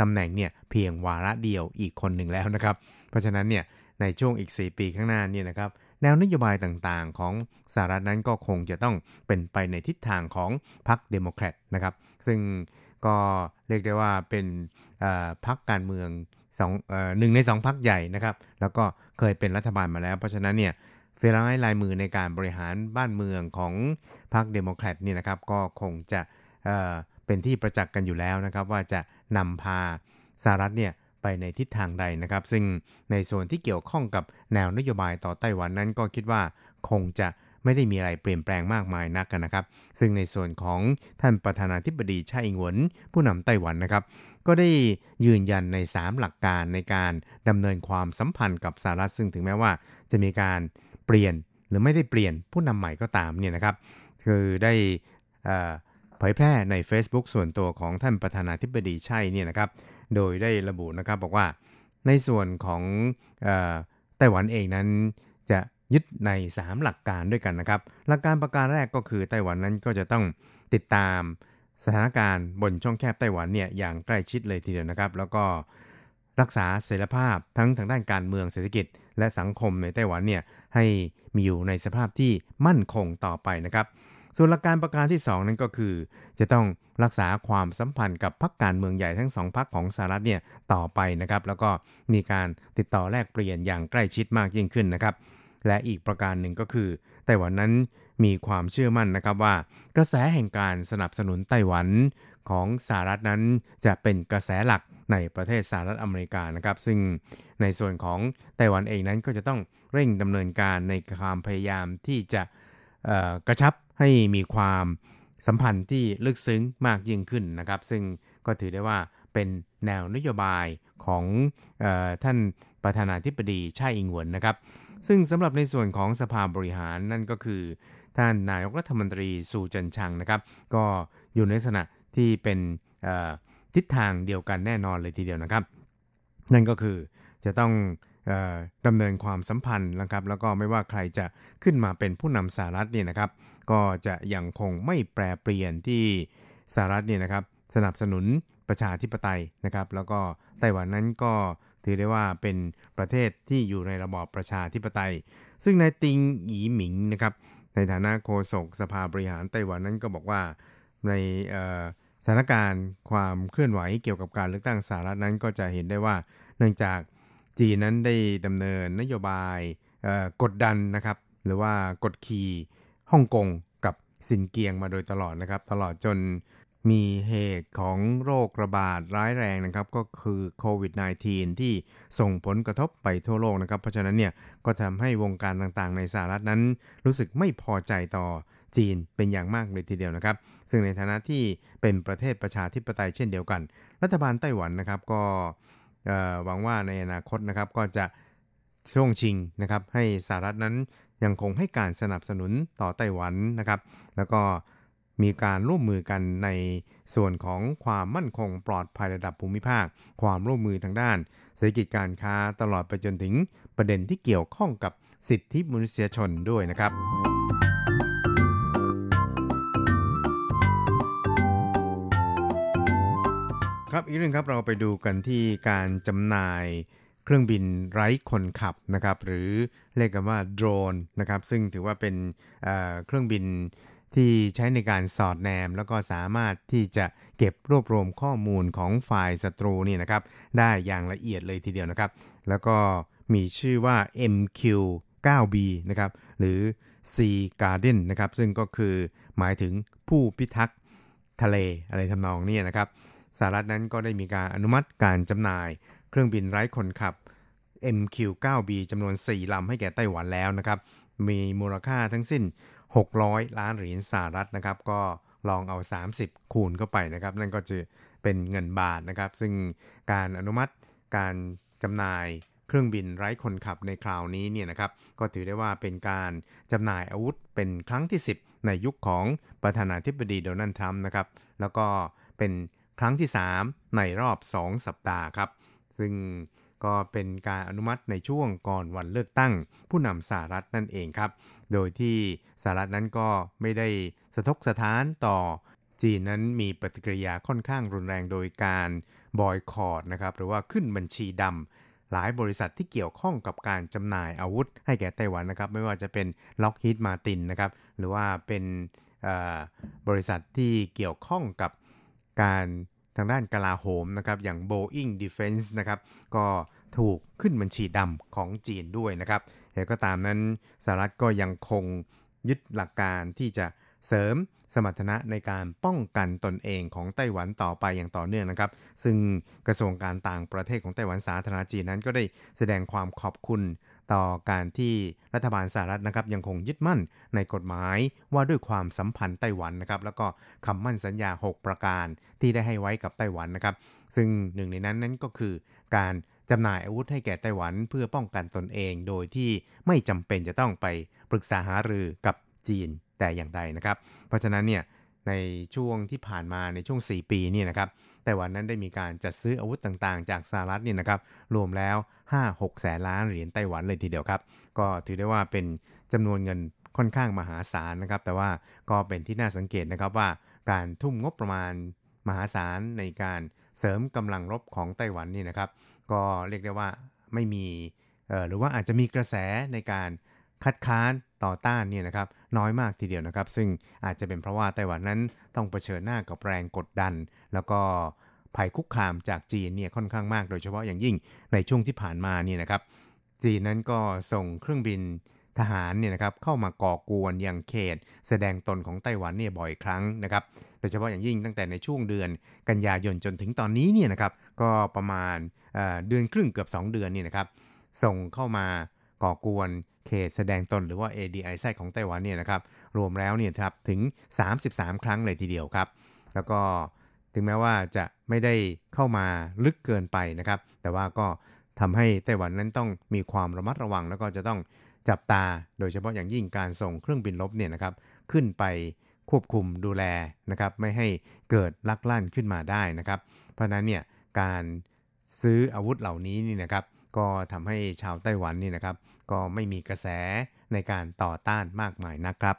[SPEAKER 5] ตำแหน่งเนี่ยเพียงวาระเดียวอีกคนหนึ่งแล้วนะครับ เพราะฉะนั้นเนี่ยในช่วงอีก 4 ปีข้างหน้านี่นะครับแนวนโยบายต่างๆ ของสหรัฐนั้นก็คงจะต้องเป็นไปในทิศทางของพรรคเดโมแครตนะครับ ซึ่งก็เรียกได้ว่าเป็นพรรคการเมือง สองหนึ่งในสองพรรคใหญ่นะครับ แล้วก็เคยเป็นรัฐบาลมาแล้ว เพราะฉะนั้นเนี่ยเฟรายลายมือในการบริหารบ้านเมืองของพรรคเดโมแครตนี่นะครับ ก็คงจะเเป็นที่ประจักษ์กันอยู่แล้วนะครับ ว่าจะนำพาสหรัฐเนี่ยไปในทิศทางใดนะครับ ซึ่งในส่วนที่เกี่ยวข้องกับแนวนโยบายต่อไต้หวันนั้นก็คิดว่าคงจะ ไม่ได้มีอะไรเปลี่ยนแปลงมากมายนักกันนะครับ ซึ่งในส่วนของท่านประธานาธิบดีไช่อิงหวนผู้นำไต้หวันนะครับ ก็ได้ยืนยันใน 3 หลักการในการดำเนินความสัมพันธ์กับสหรัฐซึ่งถึงแม้ว่าจะมีการเปลี่ยนหรือไม่ได้เปลี่ยนผู้นำใหม่ก็ตามเนี่ยนะครับ คือได้เผยแพร่ใน Facebook ส่วนตัวของท่านประธานาธิบดีไช่เนี่ยนะครับ โดยได้ระบุนะครับบอกว่าในส่วนของไต้หวันเองนั้นจะ ยึดใน 3 หลักการด้วยกันนะครับ หลักการประการแรกก็คือไต้หวันนั้นก็จะต้องติดตามสถานการณ์บนช่องแคบไต้หวันเนี่ยอย่างใกล้ชิดเลยทีเดียวนะครับ แล้วก็รักษาเสรีภาพทั้งทางด้านการเมืองเศรษฐกิจ และสังคมในไต้หวันเนี่ยให้มีอยู่ในสภาพที่มั่นคงต่อไปนะครับ ส่วนหลักการประการที่ 2 นั้นก็คือ จะต้องรักษาความสัมพันธ์กับพรรคการเมืองใหญ่ทั้งสองพรรคของสหรัฐเนี่ยต่อไปนะครับ แล้วก็มีการติดต่อแลกเปลี่ยนอย่างใกล้ชิดมากยิ่งขึ้นนะครับ และอีกประการหนึ่งก็คือ ไต้หวันนั้นมีความเชื่อมั่นนะครับว่า กระแสแห่งการสนับสนุนไต้หวันของสหรัฐนั้นจะเป็นกระแสหลักในประเทศสหรัฐอเมริกานะครับ ซึ่งในส่วนของไต้หวันเองนั้นก็จะต้องเร่งดำเนินการในความพยายามที่จะกระชับให้มีความสัมพันธ์ที่ลึกซึ้งมากยิ่งขึ้นนะครับ ซึ่งก็ถือได้ว่าเป็นแนวนโยบายของออท่านประธานาธิบดีไช่อิงหวนนะครับ ซึ่งสำหรับในส่วนของสภาบริหารนั่นก็คือ ท่านนายกรัฐมนตรีสูจันชังนะครับ ก็อยู่ในลักษณะที่เป็นทิศทางเดียวกันแน่นอนเลยทีเดียวนะครับ นั่นก็คือจะต้องดำเนินความสัมพันธ์นะครับ แล้วก็ไม่ว่าใครจะขึ้นมาเป็นผู้นำสหรัฐเนี่ยนะครับ ก็จะยังคงไม่แปรเปลี่ยนที่สหรัฐเนี่ยนะครับ สนับสนุนประชาธิปไตยนะครับ แล้วก็ไต้หวันนั้นก็ ถือได้ว่าเป็นประเทศที่อยู่ในระบอบประชาธิปไตย ซึ่งนายติงหยีหมิงนะครับในฐานะโฆษกสภาบริหารไต้หวันนั้นก็บอกว่าในสถานการณ์ความเคลื่อนไหวเกี่ยวกับการเลือกตั้งสหรัฐนั้นก็จะเห็นได้ว่า เนื่องจากจีนนั้นได้ดำเนินนโยบายกดดันนะครับ หรือว่ากดขี่ฮ่องกงกับสินเกียงมาโดยตลอดนะครับ ตลอดจน มีเหตุของโรคระบาดร้ายแรงนะครับก็คือโควิด -19 ที่ส่งผลกระทบไปทั่วโลกนะครับเพราะฉะนั้นเนี่ยก็ทำให้วงการต่างๆ ในสหรัฐนั้น รู้สึกไม่พอใจต่อจีนเป็นอย่างมากเลยทีเดียวนะครับ ซึ่งในฐานะที่เป็นประเทศประชาธิปไตยเช่นเดียวกัน รัฐบาลไต้หวันนะครับก็หวังว่าในอนาคตนะครับก็จะช่วงชิงนะครับให้สหรัฐนั้นยังคงให้การสนับสนุนต่อไต้หวันนะครับ แล้วก็ มีการร่วมมือกันในส่วนของความมั่นคงปลอดภัยระดับภูมิภาค ความร่วมมือทางด้าน เศรษฐกิจการค้าตลอดไปจนถึงประเด็นที่เกี่ยวข้องกับสิทธิมนุษยชนด้วยนะครับครับอีกเรื่องครับเราไปดูกันที่การจำหน่ายเครื่องบินไร้คนขับนะครับหรือเรียกกันว่าโดรนนะครับซึ่งถือว่าเป็นเเครื่องบิน ที่ใช้ในการสอดแนม แล้วก็สามารถที่จะเก็บรวบรวมข้อมูลของฝ่ายศัตรูนี่นะครับ ได้อย่างละเอียดเลยทีเดียวนะครับ แล้วก็มีชื่อว่า MQ9B นะครับหรือ Sea Guardian นะครับซึ่งก็คือหมายถึงผู้พิทักษ์ทะเลอะไรทำนองนี้นะครับสหรัฐนั้นก็ได้มีการอนุมัติการจำหน่าย เครื่องบินไร้คนขับ MQ9B จำนวน 4 ลำให้แก่ไต้หวันแล้วนะครับ มีมูลค่าทั้งสิ้น 600 ล้านเหรียญสหรัฐนะครับ ก็ลองเอา 30 คูณเข้าไปนะครับ นั่นก็จะเป็นเงินบาทนะครับ ซึ่งการอนุมัติการจำหน่ายเครื่องบินไร้คนขับในคราวนี้เนี่ยนะครับก็ถือได้ว่าเป็นการจำหน่ายอาวุธเป็นครั้งที่ 10 ในยุคของประธานาธิบดีโดนัลด์ทรัมป์นะครับแล้วก็เป็นครั้งที่ 3 ในรอบ 2 สัปดาห์ครับ ซึ่ง ก็เป็นการอนุมัติในช่วงก่อนวันเลือกตั้ง ผู้นำสหรัฐนั่นเองครับ โดยที่สหรัฐนั้นก็ไม่ได้สะทกสะท้านต่อจีนนั้นมีปฏิกิริยาค่อนข้างรุนแรงโดยการบอยคอรดนะครับหรือว่าขึ้นบัญชีดำหลายบริษัทที่เกี่ยวข้องกับการจำหน่ายอาวุธให้แก่ไต้หวันนะครับ ไม่ว่าจะเป็น Lockheed Martin นะครับหรือว่าเป็นบริษัทที่เกี่ยวข้องกับการางด้านกลาโหมนะครับอย่าง Boeing Defense นะครับก็ถูกขึ้นบัญชีดำของจีนด้วยนะครับแต่ก็ตามนั้นสหรัฐก็ยังคงยึดหลักการที่จะเสริมสมรรถนะในการป้องกันตนเองของไต้หวันต่อไปอย่างต่อเนื่องนะครับ ซึ่งกระทรวงการต่างประเทศของไต้หวันสาธารณจีนนั้นก็ได้แสดงความขอบคุณ ต่อการที่รัฐบาลสหรัฐนะครับยังคงยึดมั่นในกฎหมายว่าด้วยความสัมพันธ์ไต้หวันนะครับแล้วก็คำมั่นสัญญา 6 ประการที่ได้ให้ไว้กับไต้หวันนะครับ ซึ่งหนึ่งในนั้นนั้นก็คือการจำหน่ายอาวุธให้แก่ไต้หวันเพื่อป้องกันตนเอง โดยที่ไม่จำเป็นจะต้องไปปรึกษาหารือกับจีนแต่อย่างใดนะครับ เพราะฉะนั้นเนี่ยในช่วงที่ผ่านมาในช่วง 4 ปีนี่นะครับ ต้หวันนั้นได้มีการจัดซื้ออาวุธต่างๆ จากสหรัฐเนี่ยนะครับรวมแล้ว 5-6แสนล้านเหรียญไต้หวันเลยทีเดียวครับ ก็ถือได้ว่าเป็นจำนวนเงินค่อนข้างมหาศาลนะครับ แต่ว่าก็เป็นที่น่าสังเกตนะครับว่าการทุ่มงบประมาณมหาศาลในการเสริมกำลังรบของไต้หวันนี่นะครับ ก็เรียกได้ว่าไม่มีหรือว่าอาจจะมีกระแสในการ คัดค้านต่อต้านเนี่ยนะครับน้อยมากทีเดียวนะครับ ซึ่งอาจจะเป็นเพราะว่าไต้หวันนั้นต้องเผชิญหน้ากับแรงกดดัน แล้วก็ภัยคุกคามจากจีนเนี่ยค่อนข้างมากโดยเฉพาะอย่างยิ่งในช่วงที่ผ่านมาเนี่ยนะครับจีนนั้นก็ส่งเครื่องบินทหารเนี่ยนะครับเข้ามาก่อกวนอย่างเขต แสดงตนของไต้หวันเนี่ยบ่อยครั้งนะครับโดยเฉพาะอย่างยิ่งตั้งแต่ในช่วงเดือนกันยายนจนถึงตอนนี้เนี่ยนะครับก็ประมาณเอ่อเดือนครึ่งเกือบ 2 เดือนเนี่ยนะครับส่งเข้ามา ก่อกวนเขตแสดงตนหรือว่า ADI ไส้ของไต้หวันเนี่ยนะครับรวมแล้วเนี่ยครับถึง 33 ครั้งเลยทีเดียวครับ แล้วก็ถึงแม้ว่าจะไม่ได้เข้ามาลึกเกินไปนะครับ แต่ว่าก็ทำให้ไต้หวันนั้นต้องมีความระมัดระวัง แล้วก็จะต้องจับตาโดยเฉพาะอย่างยิ่งการส่งเครื่องบินลบเนี่ยนะครับขึ้นไปควบคุมดูแลนะครับไม่ให้เกิดลักลั่นขึ้นมาได้นะครับ เพราะฉะนั้นเนี่ยการซื้ออาวุธเหล่านี้นี่นะครับ ก็ทำให้ชาวไต้หวันนี่นะครับ ก็ไม่มีกระแสในการต่อต้านมากมายนะครับ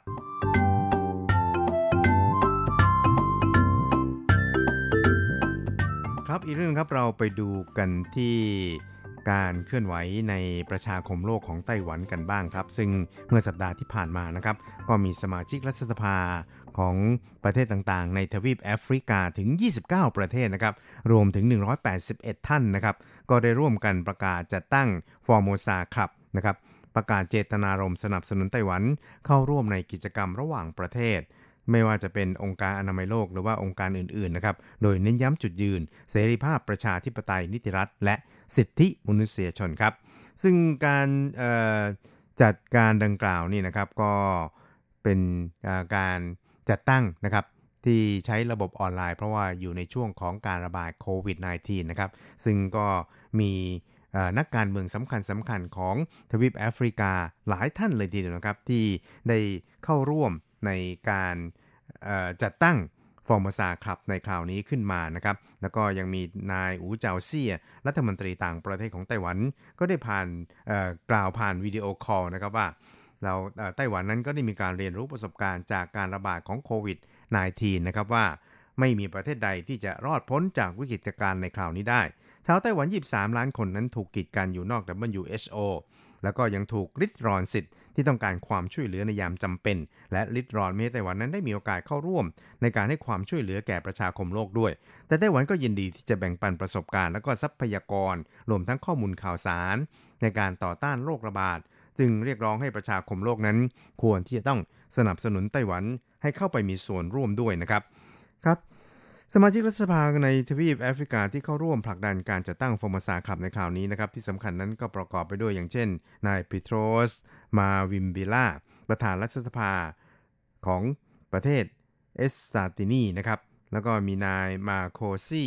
[SPEAKER 5] ครับอีกเรื่องครับเราไปดูกันที่การเคลื่อนไหวในประชาคมโลกของไต้หวันกันบ้างครับ ซึ่งเมื่อสัปดาห์ที่ผ่านมานะครับ ก็มีสมาชิกรัฐสภา ของประเทศต่างๆ ในทวีปแอฟริกาถึง 29 ประเทศนะครับ รวมถึง 181 ท่านนะครับ ก็ได้ร่วมกันประกาศจัดตั้งฟอร์โมซาคลับนะครับ ประกาศเจตนารมณ์สนับสนุนไต้หวันเข้าร่วมในกิจกรรมระหว่างประเทศ ไม่ว่าจะเป็นองค์การอนามัยโลกหรือว่าองค์การอื่นๆนะครับ โดยเน้นย้ำจุดยืน เสรีภาพประชาธิปไตยนิติรัฐ และสิทธิมนุษยชนครับ ซึ่งการจัดการดังกล่าวนี่นะครับก็เป็นการ จัดตั้งนะครับที่ใช้ระบบออนไลน์เพราะว่าอยู่ในช่วงของการระบาดโควิด -19 นะครับ ซึ่งก็มีนักการเมืองสำคัญสำคัญของทวีปแอฟริกาหลายท่านเลยทีเดียวนะครับ ที่ได้เข้าร่วมในการจัดตั้งฟอร์มซาครับในคราวนี้ขึ้นมานะครับ แล้วก็ยังมีนายอู๋เจาเซี่ย รัฐมนตรีต่างประเทศของไต้หวัน ก็ได้ผ่านกล่าวผ่าน video call นะครับว่า เราไต้หวันนั้นก็ได้มีการเรียนรู้ประสบการณ์จากการระบาดของโควิด -19 นะครับว่าไม่มีประเทศใดที่จะรอดพ้นจากวิกฤตการณ์ในคราวนี้ได้ ชาวไต้หวัน 23 ล้านคนนั้นถูกกีดกันอยู่นอก WHO แล้วก็ยังถูกลิดรอนสิทธิ์ที่ต้องการความช่วยเหลือในยามจำเป็น และลิดรอนไม่ให้ไต้หวันนั้นได้มีโอกาสเข้าร่วม ในการให้ความช่วยเหลือแก่ประชาคมโลกด้วย แต่ไต้หวันก็ยินดีที่จะแบ่งปันประสบการณ์ และก็ทรัพยากรรวมทั้งข้อมูลข่าวสาร ในการต่อต้านโรคระบาด จึงเรียกร้องให้ประชาคมโลกนั้น ควรที่จะต้องสนับสนุนไต้หวันให้เข้าไปมีส่วนร่วมด้วยนะครับครับ สมาชิกรัฐสภาในทวีปแอฟริกาที่เข้าร่วมผลักดันการจัดตั้งฟอร์มซาขับในคราวนี้นะครับ ที่สำคัญนั้นก็ประกอบไปด้วยอย่างเช่น นายปิโตรส มาวิมบิล่าประธานรัฐสภาของประเทศเอสซาตินีนะครับแล้วก็มีนายมาโคซี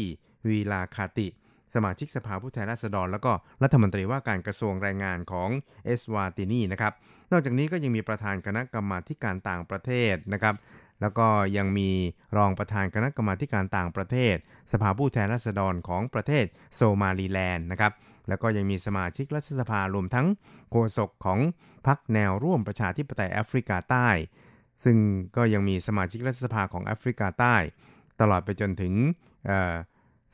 [SPEAKER 5] วีลาคาติ สมาชิกสภาผู้แทนราษฎร แล้วก็รัฐมนตรีว่าการกระทรวงแรงงานของเอสวาตินีนะครับ นอกจากนี้ก็ยังมีประธานคณะกรรมาการต่างประเทศนะครับแล้วก็ยังมีรองประธานคณะกรรมาการต่างประเทศ สภาผู้แทนราษฎรของประเทศโซมาลีแลนด์นะครับ แล้วก็ยังมีสมาชิกรัฐสภารวมทั้งโฆษกของพรรคแนวร่วมประชาธิปไตยแอฟริกาใต้ ซึ่งก็ยังมีสมาชิกรัฐสภาของแอฟริกาใต้ ตลอดไปจนถึง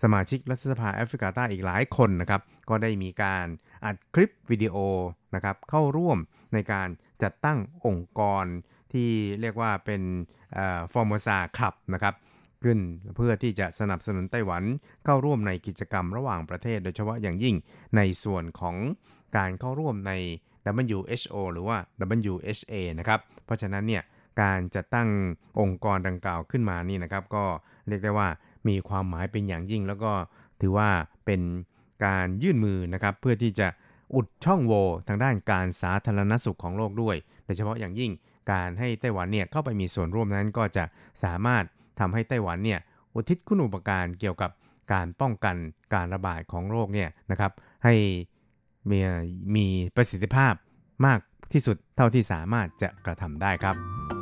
[SPEAKER 5] สมาชิกรัฐสภาแอฟริกาใต้อีกหลายคนนะครับก็ได้มีการอัดคลิปวิดีโอนะครับเข้าร่วมในการจัดตั้งองค์กรที่เรียกว่าเป็นฟอร์มซาคลับนะครับขึ้นเพื่อที่จะสนับสนุนไต้หวันเข้าร่วมในกิจกรรมระหว่างประเทศ โดยเฉพาะอย่างยิ่งในส่วนของการเข้าร่วมใน WHO หรือว่า WHA นะครับ เพราะฉะนั้นเนี่ยการจัดตั้งองค์กรดังกล่าวขึ้นมานี่นะครับ ก็เรียกได้ว่า มีความหมายเป็นอย่างยิ่ง แล้วก็ถือว่าเป็นการยื่นมือนะครับ เพื่อที่จะอุดช่องโหว่ทางด้านการสาธารณสุขของโลกด้วย โดยเฉพาะอย่างยิ่งการให้ไต้หวันเนี่ยเข้าไปมีส่วนร่วมนั้นก็จะสามารถทำให้ไต้หวันเนี่ยอุทิศคุณูปการเกี่ยวกับการป้องกันการระบาดของโรคเนี่ยนะครับให้มีมีประสิทธิภาพมากที่สุดเท่าที่สามารถจะกระทำได้ครับ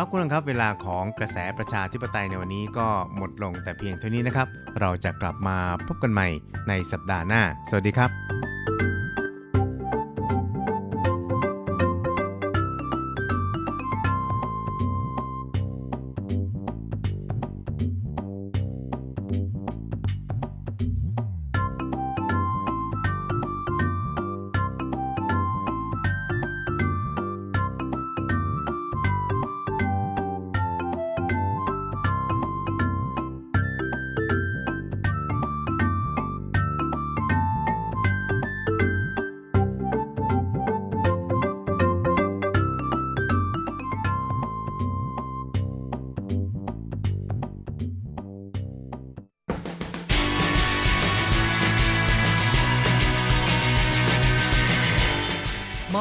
[SPEAKER 5] ครับคุณครับเวลาของกระแสประชาธิปไตยในวันนี้ก็หมดลงแต่เพียงเท่านี้นะครับ เราจะกลับมาพบกันใหม่ในสัปดาห์หน้า สวัสดีครับ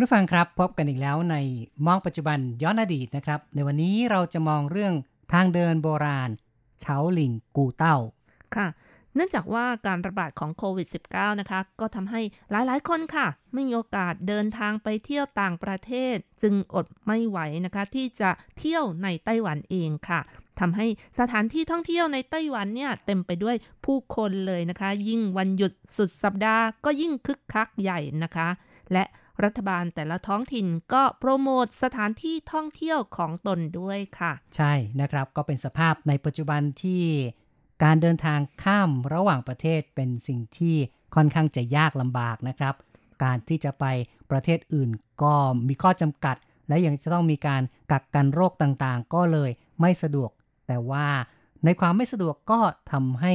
[SPEAKER 2] คุณผู้ฟังครับพบกันอีกแล้วในมองปัจจุบันย้อนอดีตนะครับ ในวันนี้เราจะมองเรื่องทางเดินโบราณเฉาหลิงกูเต้า
[SPEAKER 6] ค่ะ เนื่องจากว่าการระบาดของโควิด -19 นะคะ ก็ทำให้หลายๆ คนค่ะ ไม่มีโอกาสเดินทางไปเที่ยวต่างประเทศ จึงอดไม่ไหวนะคะ ที่จะเที่ยวในไต้หวันเองค่ะทำให้สถานที่ท่องเที่ยวในไต้หวันเนี่ยเต็มไปด้วยผู้คนเลยนะคะ ยิ่งวันหยุดสุดสัปดาห์ก็ยิ่งคึกคักใหญ่นะคะ และ รัฐบาลแต่ละท้องถิ่นก็โปรโมทสถานที่ท่องเที่ยวของตนด้วยค่ะ
[SPEAKER 2] ใช่นะครับก็เป็นสภาพในปัจจุบันที่การเดินทางข้ามระหว่างประเทศเป็นสิ่งที่ค่อนข้างจะยากลำบากนะครับ การที่จะไปประเทศอื่นก็มีข้อจำกัด และยังจะต้องมีการกักกันโรคต่างๆ ก็เลยไม่สะดวก แต่ว่าในความไม่สะดวกก็ทำให้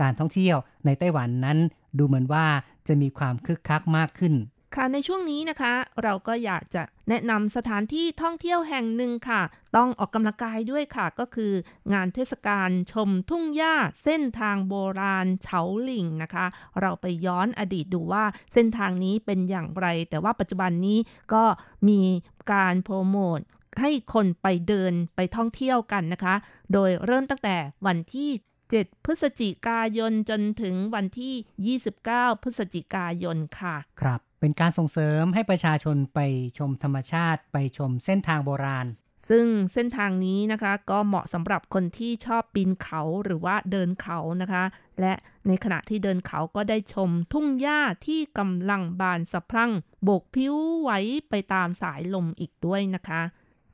[SPEAKER 2] การท่องเที่ยวในไต้หวันนั้น ดูเหมือนว่าจะมีความคึกคักมากขึ้น
[SPEAKER 6] ค่ะในช่วงนี้นะคะ เราก็อยากจะแนะนำสถานที่ท่องเที่ยวแห่งหนึ่งค่ะ ต้องออกกำลังกายด้วยค่ะ ก็คืองานเทศกาลชมทุ่งหญ้าเส้นทางโบราณเฉาหลิงนะคะ เราไปย้อนอดีตดูว่าเส้นทางนี้เป็นอย่างไร แต่ว่าปัจจุบันนี้ก็มีการโปรโมทให้คนไปเดินไปท่องเที่ยวกันนะคะ โดยเริ่มตั้งแต่วันที่ 7 พฤศจิกายนจนถึงวันที่ 29 พฤศจิกายนค่ะ
[SPEAKER 2] ครับ เป็นการส่งเสริมให้ประชาชนไปชมธรรมชาติไปชมเส้นทางโบราณ
[SPEAKER 6] ซึ่งเส้นทางนี้นะคะก็เหมาะสำหรับคนที่ชอบปีนเขาหรือว่าเดินเขานะคะ และในขณะที่เดินเขาก็ได้ชมทุ่งหญ้าที่กำลังบานสะพรั่งโบกผิวไหวไปตามสายลมอีกด้วยนะคะ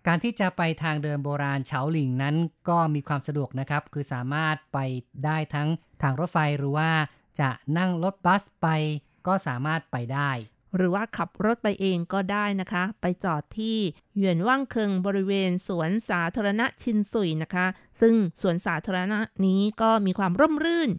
[SPEAKER 2] การที่จะไปทางเดินโบราณเฉาหลิงนั้นก็มีความสะดวกนะครับ คือสามารถไปได้ทั้งทางรถไฟหรือว่าจะนั่งรถบัสไป ก็สามารถไปได้
[SPEAKER 6] หรือว่าขับรถไปเองก็ได้นะคะ ไปจอดที่เหวียนว่างเคิงบริเวณสวนสาธารณะชินสุยนะคะ ซึ่งสวนสาธารณะนี้ก็มีความร่มรื่น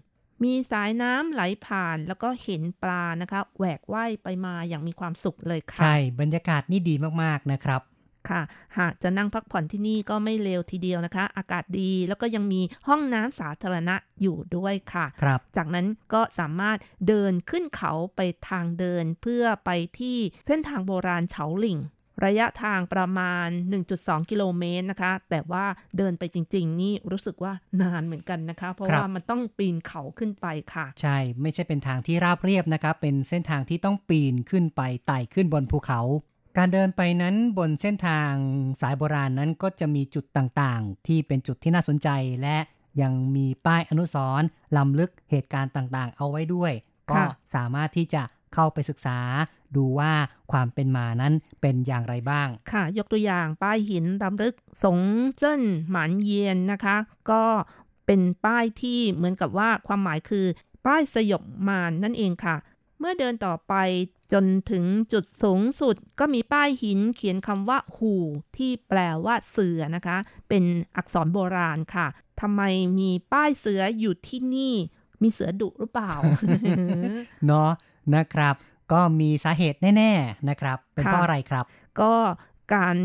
[SPEAKER 6] มีสายน้ำไหลผ่านแล้วก็เห็นปลานะคะแหวกว่ายไปมาอย่างมีความสุขเลยค่ะ
[SPEAKER 2] ใช่ บรรยากาศนี่ดีมากๆนะครับ
[SPEAKER 6] ค่ะ หากจะนั่งพักผ่อนที่นี่ก็ไม่เลวทีเดียวนะคะ อากาศดีแล้วก็ยังมีห้องน้ำสาธารณะอยู่ด้วยค่ะ
[SPEAKER 2] ครับ
[SPEAKER 6] จากนั้นก็สามารถเดินขึ้นเขาไปทางเดินเพื่อไปที่เส้นทางโบราณเฉาหลิงระยะทางประมาณ 1.2 กิโลเมตรนะคะ แต่ว่าเดินไปจริง ๆ นี่รู้สึกว่านานเหมือนกันนะคะ เพราะ
[SPEAKER 2] ครับ
[SPEAKER 6] ว่ามันต้องปีนเขาขึ้นไปค่ะ
[SPEAKER 2] ใช่ ไม่ใช่เป็นทางที่ราบเรียบนะครับเป็นเส้นทางที่ต้องปีนขึ้นไปไต่ขึ้นบนภูเขา การเดินไปนั้นบนเส้นทางสายโบราณนั้นก็จะมีจุดต่างๆ ที่เป็นจุดที่น่าสนใจและยังมีป้ายอนุสรณ์ลำลึกเหตุการณ์ต่างๆ เอาไว้ด้วย ก็สามารถที่จะเข้าไปศึกษา ดูว่าความเป็นมานั้นเป็นอย่างไรบ้าง
[SPEAKER 6] ค่ะ ยกตัวอย่างป้ายหินรำลึกสงเจิ้นหมันเยียนนะคะ ก็เป็นป้ายที่เหมือนกับว่าความหมายคือ ป้ายสยบมารนั่นเองค่ะ มื่อเดินต่อไปจนถึงจุดสูงสุดก็มีป้ายหินเขียนคำว่าหูที่แปลว่าเสือนะคะ เป็นอักษรโบราณค่ะทำไมมีป้ายเสืออยู่ที่นี่ มีเสือดุหรือเปล่า
[SPEAKER 2] เนาะนะครับ ก็มีสาเหตุแน่ ๆนะครับ เป็นเพราะ
[SPEAKER 6] ค่ะ
[SPEAKER 2] อะไรครับ
[SPEAKER 6] ก็การ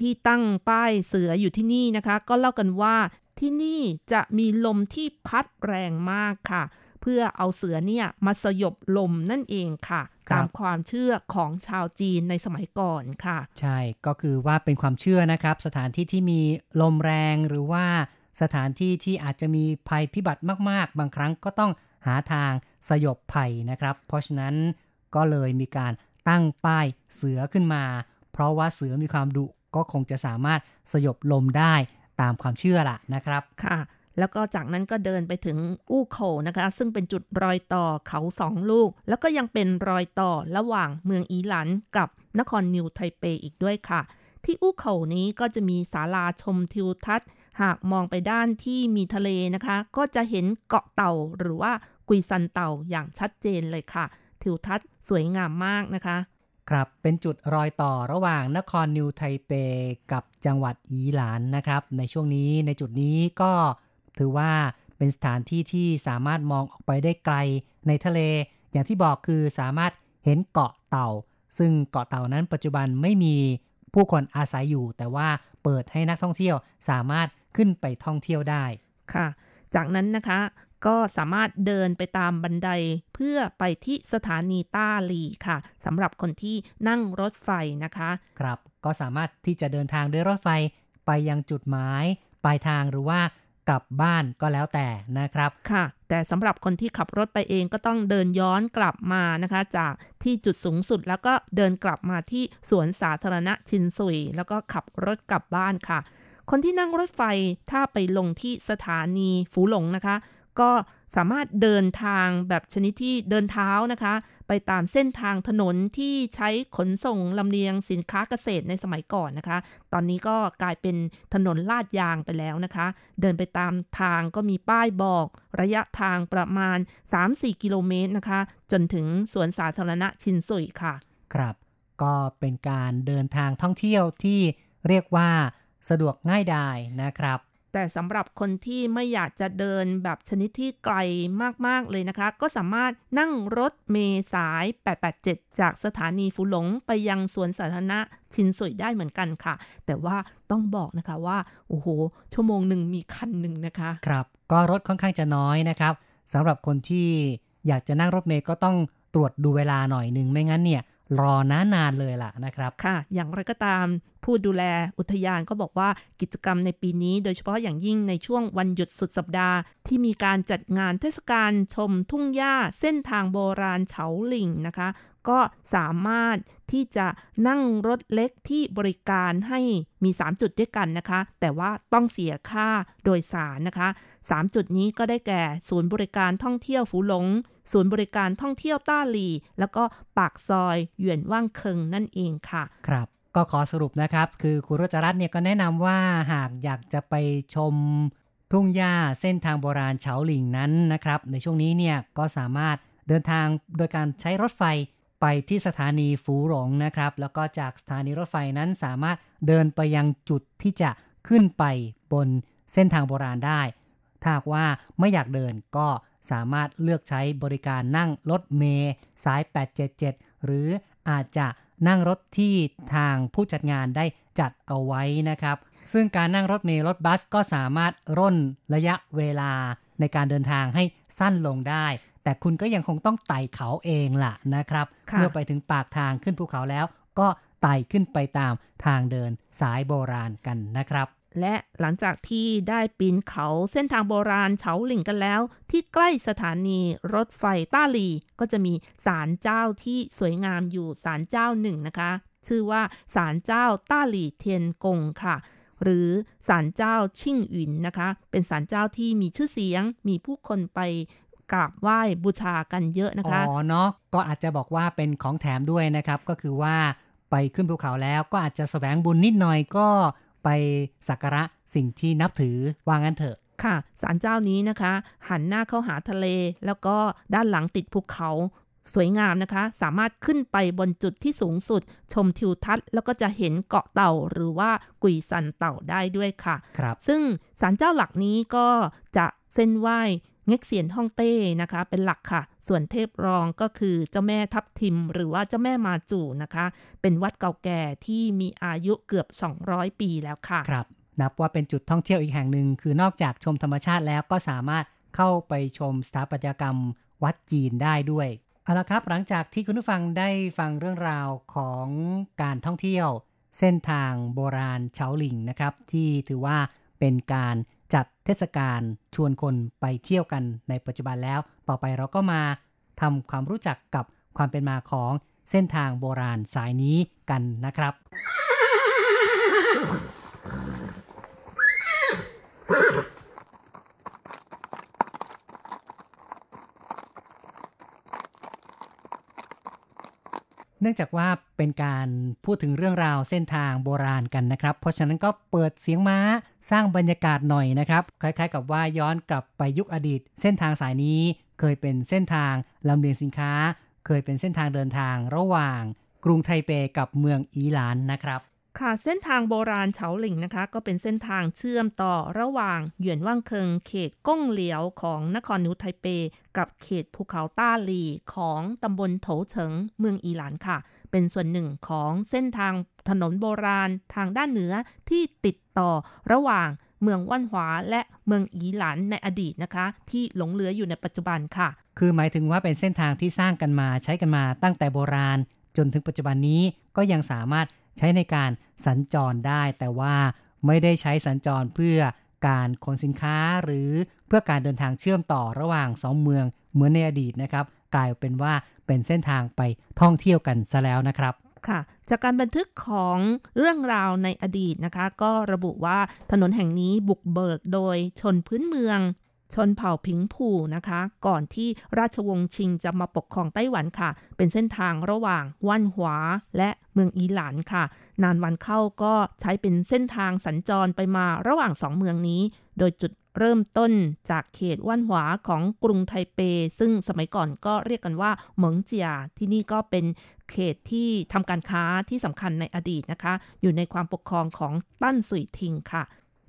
[SPEAKER 6] ที่ตั้งป้ายเสืออยู่ที่นี่นะคะ ก็เล่ากันว่าที่นี่จะมีลมที่พัดแรงมากค่ะ เพื่อเอาเสือเนี่ยมาสยบลมนั่นเองค่ะ
[SPEAKER 2] ครับ
[SPEAKER 6] ตามความเชื่อของชาวจีนในสมัยก่อนค่ะ
[SPEAKER 2] ใช่ก็คือว่าเป็นความเชื่อนะครับ สถานที่ที่มีลมแรงหรือว่าสถานที่ที่อาจจะมีภัยพิบัติมาก ๆ บางครั้งก็ต้องหาทางสยบภัยนะครับ เพราะฉะนั้นก็เลยมีการตั้งป้ายเสือขึ้นมา เพราะว่าเสือมีความดุก็คงจะสามารถสยบลมได้ตามความเชื่อล่ะนะครับ
[SPEAKER 6] ค่ะ แล้วก็จากนั้นก็เดินไปถึงอู้โขนะคะ ซึ่งเป็นจุดรอยต่อเขาสองลูก แล้วก็ยังเป็นรอยต่อระหว่างเมืองอีหลันกับนครนิวไทเปอีกด้วยค่ะ ที่อู้โขนี้ก็จะมีศาลาชมทิวทัศน์ หากมองไปด้านที่มีทะเลนะคะ ก็จะเห็นเกาะเต่าหรือว่ากุยซันเต่าอย่างชัดเจนเลยค่ะ ทิวทัศน์สวยงามมากนะคะ
[SPEAKER 2] ครับ เป็นจุดรอยต่อระหว่างนครนิวไทเปกับจังหวัดอีหลานนะครับ ในช่วงนี้ในจุดนี้ก็ ถือว่าเป็นสถานที่ที่สามารถมองออกไปได้ไกลในทะเล อย่างที่บอกคือสามารถเห็นเกาะเต่า ซึ่งเกาะเต่านั้นปัจจุบันไม่มีผู้คนอาศัยอยู่ แต่ว่าเปิดให้นักท่องเที่ยวสามารถขึ้นไปท่องเที่ยวได้
[SPEAKER 6] ค่ะ จากนั้นนะคะก็สามารถเดินไปตามบันไดเพื่อไปที่สถานีต้าหลีค่ะสำหรับคนที่นั่งรถไฟนะคะ
[SPEAKER 2] ครับก็สามารถที่จะเดินทางด้วยรถไฟไปยังจุดหมาย ปลายทางหรือว่า กลับบ้านก็แล้วแต่นะครับ
[SPEAKER 6] ค่ะ แต่สำหรับคนที่ขับรถไปเองก็ต้องเดินย้อนกลับมานะคะ จากที่จุดสูงสุดแล้วก็เดินกลับมาที่สวนสาธารณะชินซุย แล้วก็ขับรถกลับบ้านค่ะ คนที่นั่งรถไฟถ้าไปลงที่สถานีฝูหลงนะคะ ก็สามารถเดินทางแบบชนิดที่เดินเท้านะคะ ไปตามเส้นทางถนนที่ใช้ขนส่งลำเลียงสินค้าเกษตรในสมัยก่อนนะคะ ตอนนี้ก็กลายเป็นถนนลาดยางไปแล้วนะคะ เดินไปตามทางก็มีป้ายบอกระยะทางประมาณ 3-4 กิโลเมตรนะคะ จนถึงสวนสาธารณะชินซุยค่ะ
[SPEAKER 2] ครับ ก็เป็นการเดินทางท่องเที่ยวที่เรียกว่าสะดวกง่ายดายนะครับ
[SPEAKER 6] แต่สำหรับคนที่ไม่อยากจะเดินแบบชนิดที่ไกลมากๆเลยนะคะ ก็สามารถนั่งรถเมสาย 887 จากสถานีฟูหลงไปยังสวนสาธารณะชินสุยได้เหมือนกันค่ะ แต่ว่าต้องบอกนะคะว่า โอ้โห ชั่วโมงหนึ่งมีคันหนึ่งนะคะ
[SPEAKER 2] ครับ ก็รถค่อนข้างจะน้อยนะครับสำหรับคนที่อยากจะนั่งรถเมล์ก็ต้องตรวจดูเวลาหน่อยหนึ่งไม่งั้นเนี่ย รอนานานๆเลยล่ะนะครับ
[SPEAKER 6] ค่ะ อย่างไรก็ตามผู้ดูแลอุทยานก็บอกว่ากิจกรรมในปีนี้ โดยเฉพาะอย่างยิ่งในช่วงวันหยุดสุดสัปดาห์ ที่มีการจัดงานเทศกาลชมทุ่งหญ้าเส้นทางโบราณเฉาหลิงนะคะ ก็สามารถที่จะนั่งรถเล็กที่บริการให้มี 3 จุดด้วยกันนะคะ แต่ว่าต้องเสียค่าโดยสารนะคะ 3 จุดนี้ก็ได้แก่ ศูนย์บริการท่องเที่ยวฝูหลง ศูนย์บริการท่องเที่ยวต้าหลี แล้วก็ปากซอยหยวนว่างเคิงนั่นเองค่ะ
[SPEAKER 2] ครับก็ขอสรุปนะครับ คือคุณรจรัตน์เนี่ยก็แนะนำว่าหากอยากจะไปชมทุ่งหญ้าเส้นทางโบราณเฉาหลิงนั้นนะครับ ในช่วงนี้เนี่ยก็สามารถเดินทางโดยการใช้รถไฟไปที่สถานีฟูหลงนะครับ แล้วก็จากสถานีรถไฟนั้นสามารถเดินไปยังจุดที่จะขึ้นไปบนเส้นทางโบราณได้ ถ้าหากว่าไม่อยากเดินก็ สามารถเลือกใช้บริการนั่งรถเมล์สาย 877 หรืออาจจะนั่งรถที่ทางผู้จัดงานได้จัดเอาไว้นะครับ ซึ่งการนั่งรถเมล์รถบัสก็สามารถร่นระยะเวลาในการเดินทางให้สั้นลงได้ แต่คุณก็ยังคงต้องไต่เขาเองล่ะนะครับ
[SPEAKER 6] ค่ะ
[SPEAKER 2] เมื่อไปถึงปากทางขึ้นภูเขาแล้ว ก็ไต่ขึ้นไปตามทางเดินสายโบราณกันนะครับ
[SPEAKER 6] และหลังจากที่ได้ปีนเขาเส้นทางโบราณเฉาหลิงกันแล้ว ที่ใกล้สถานีรถไฟต้าหลี ก็จะมีศาลเจ้าที่สวยงามอยู่ศาลเจ้าหนึ่งนะคะ ชื่อว่าศาลเจ้าต้าหลีเทียนกงค่ะ หรือศาลเจ้าชิ่งหวินนะคะ เป็นศาลเจ้าที่มีชื่อเสียง มีผู้คนไปกราบไหว้บูชากันเยอะนะคะ
[SPEAKER 2] อ๋อเนาะก็อาจจะบอกว่าเป็นของแถมด้วยนะครับ ก็คือว่าไปขึ้นภูเขาแล้วก็อาจจะแสวงบุญนิดหน่อยก็ ไปสักการะสิ่งที่นับถือว่างั้นเถอะ
[SPEAKER 6] ค่ะศาลเจ้านี้นะคะ หันหน้าเข้าหาทะเล แล้วก็ด้านหลังติดภูเขาสวยงามนะคะ สามารถขึ้นไปบนจุดที่สูงสุด ชมทิวทัศน์ แล้วก็จะเห็นเกาะเต่าหรือว่ากุยซันเต่าได้ด้วยค่ะ
[SPEAKER 2] ครับ
[SPEAKER 6] ซึ่งศาลเจ้าหลักนี้ก็จะเส้นไหว้เง็กเซียนฮ่องเต้นะคะ เป็นหลักค่ะ ส่วนเทพรองก็คือเจ้าแม่ทับทิม หรือว่าเจ้าแม่มาจูนะคะ เป็นวัดเก่าแก่ที่มีอายุเกือบ 200 ปีแล้วค่ะ
[SPEAKER 2] ครับ นับว่าเป็นจุดท่องเที่ยวอีกแห่งหนึ่ง คือนอกจากชมธรรมชาติแล้วก็สามารถเข้าไปชมสถาปัตยกรรมวัดจีนได้ด้วยเอาละครับหลังจากที่คุณผู้ฟังได้ฟังเรื่องราวของการท่องเที่ยว เส้นทางโบราณเฉาหลิงนะครับ ที่ถือว่าเป็นการ จัดเทศกาลชวนคนไปเที่ยวกันในปัจจุบันแล้ว ต่อไปเราก็มาทำความรู้จักกับความเป็นมาของเส้นทางโบราณสายนี้กันนะครับ เนื่องจากว่าเป็นการพูดถึงเรื่องราวเส้นทางโบราณกันนะครับ เพราะฉะนั้นก็เปิดเสียงม้าสร้างบรรยากาศหน่อยนะครับ คล้าย ๆ กับว่าย้อนกลับไปยุคอดีต เส้นทางสายนี้เคยเป็นเส้นทางลำเลียงสินค้า เคยเป็นเส้นทางเดินทางระหว่างกรุงไทเปกับเมืองอีหลานนะครับ
[SPEAKER 6] ค่ะเส้นทางโบราณเฉาหลิงนะคะ ก็เป็นเส้นทางเชื่อมต่อระหว่างหยวนว่างเคิงเขตก้งเหลียวของนครนิวไทเป กับเขตภูเขาต้าหลีของตำบลโถเฉิงเมืองอีหลานค่ะ เป็นส่วนหนึ่งของเส้นทางถนนโบราณทางด้านเหนือที่ติดต่อระหว่างเมืองว่านหวาและเมืองอีหลานในอดีตนะคะ ที่หลงเหลืออยู่ในปัจจุบันค่ะ
[SPEAKER 2] คือหมายถึงว่าเป็นเส้นทางที่สร้างกันมาใช้กันมาตั้งแต่โบราณ จนถึงปัจจุบันนี้ก็ยังสามารถ ใช้ในการสัญจรได้แต่ว่าไม่ได้ใช้สัญจรเพื่อการขนสินค้าหรือเพื่อการเดินทางเชื่อมต่อระหว่างสองเมืองเหมือนในอดีตนะครับ กลายเป็นว่าเป็นเส้นทางไปท่องเที่ยวกันซะแล้วนะครับ
[SPEAKER 6] ค่ะ จากการบันทึกของเรื่องราวในอดีตนะคะ ก็ระบุว่าถนนแห่งนี้บุกเบิกโดยชนพื้นเมือง ชนเผ่าผิงผู่นะคะ ก่อนที่ราชวงศ์ชิงจะมาปกครองไต้หวันค่ะ เป็นเส้นทางระหว่างว่านหวาและ เมืองอีหลานค่ะ นานวันเข้าก็ใช้เป็นเส้นทางสัญจรไปมาระหว่างสองเมืองนี้ โดยจุดเริ่มต้นจากเขตว่านหวาของกรุงไทเป ซึ่งสมัยก่อนก็เรียกกันว่าเหมิงเจีย ที่นี่ก็เป็นเขตที่ทำการค้าที่สำคัญในอดีตนะคะ อยู่ในความปกครองของตั้นสุยทิงค่ะ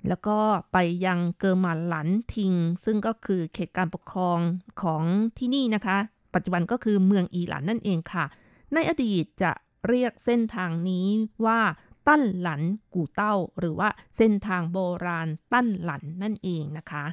[SPEAKER 6] แล้วก็ไปยังเกอร์มาหลันทิง ซึ่งก็คือเขตการปกครองของที่นี่นะคะ ปัจจุบันก็คือเมืองอีหลันนั่นเองค่ะ ในอดีตจะ เรียกเส้นทางนี้ว่าตั้นหลันกู่เต้า หรือว่าเส้นทางโบราณตั้นหลันนั่นเองนะคะ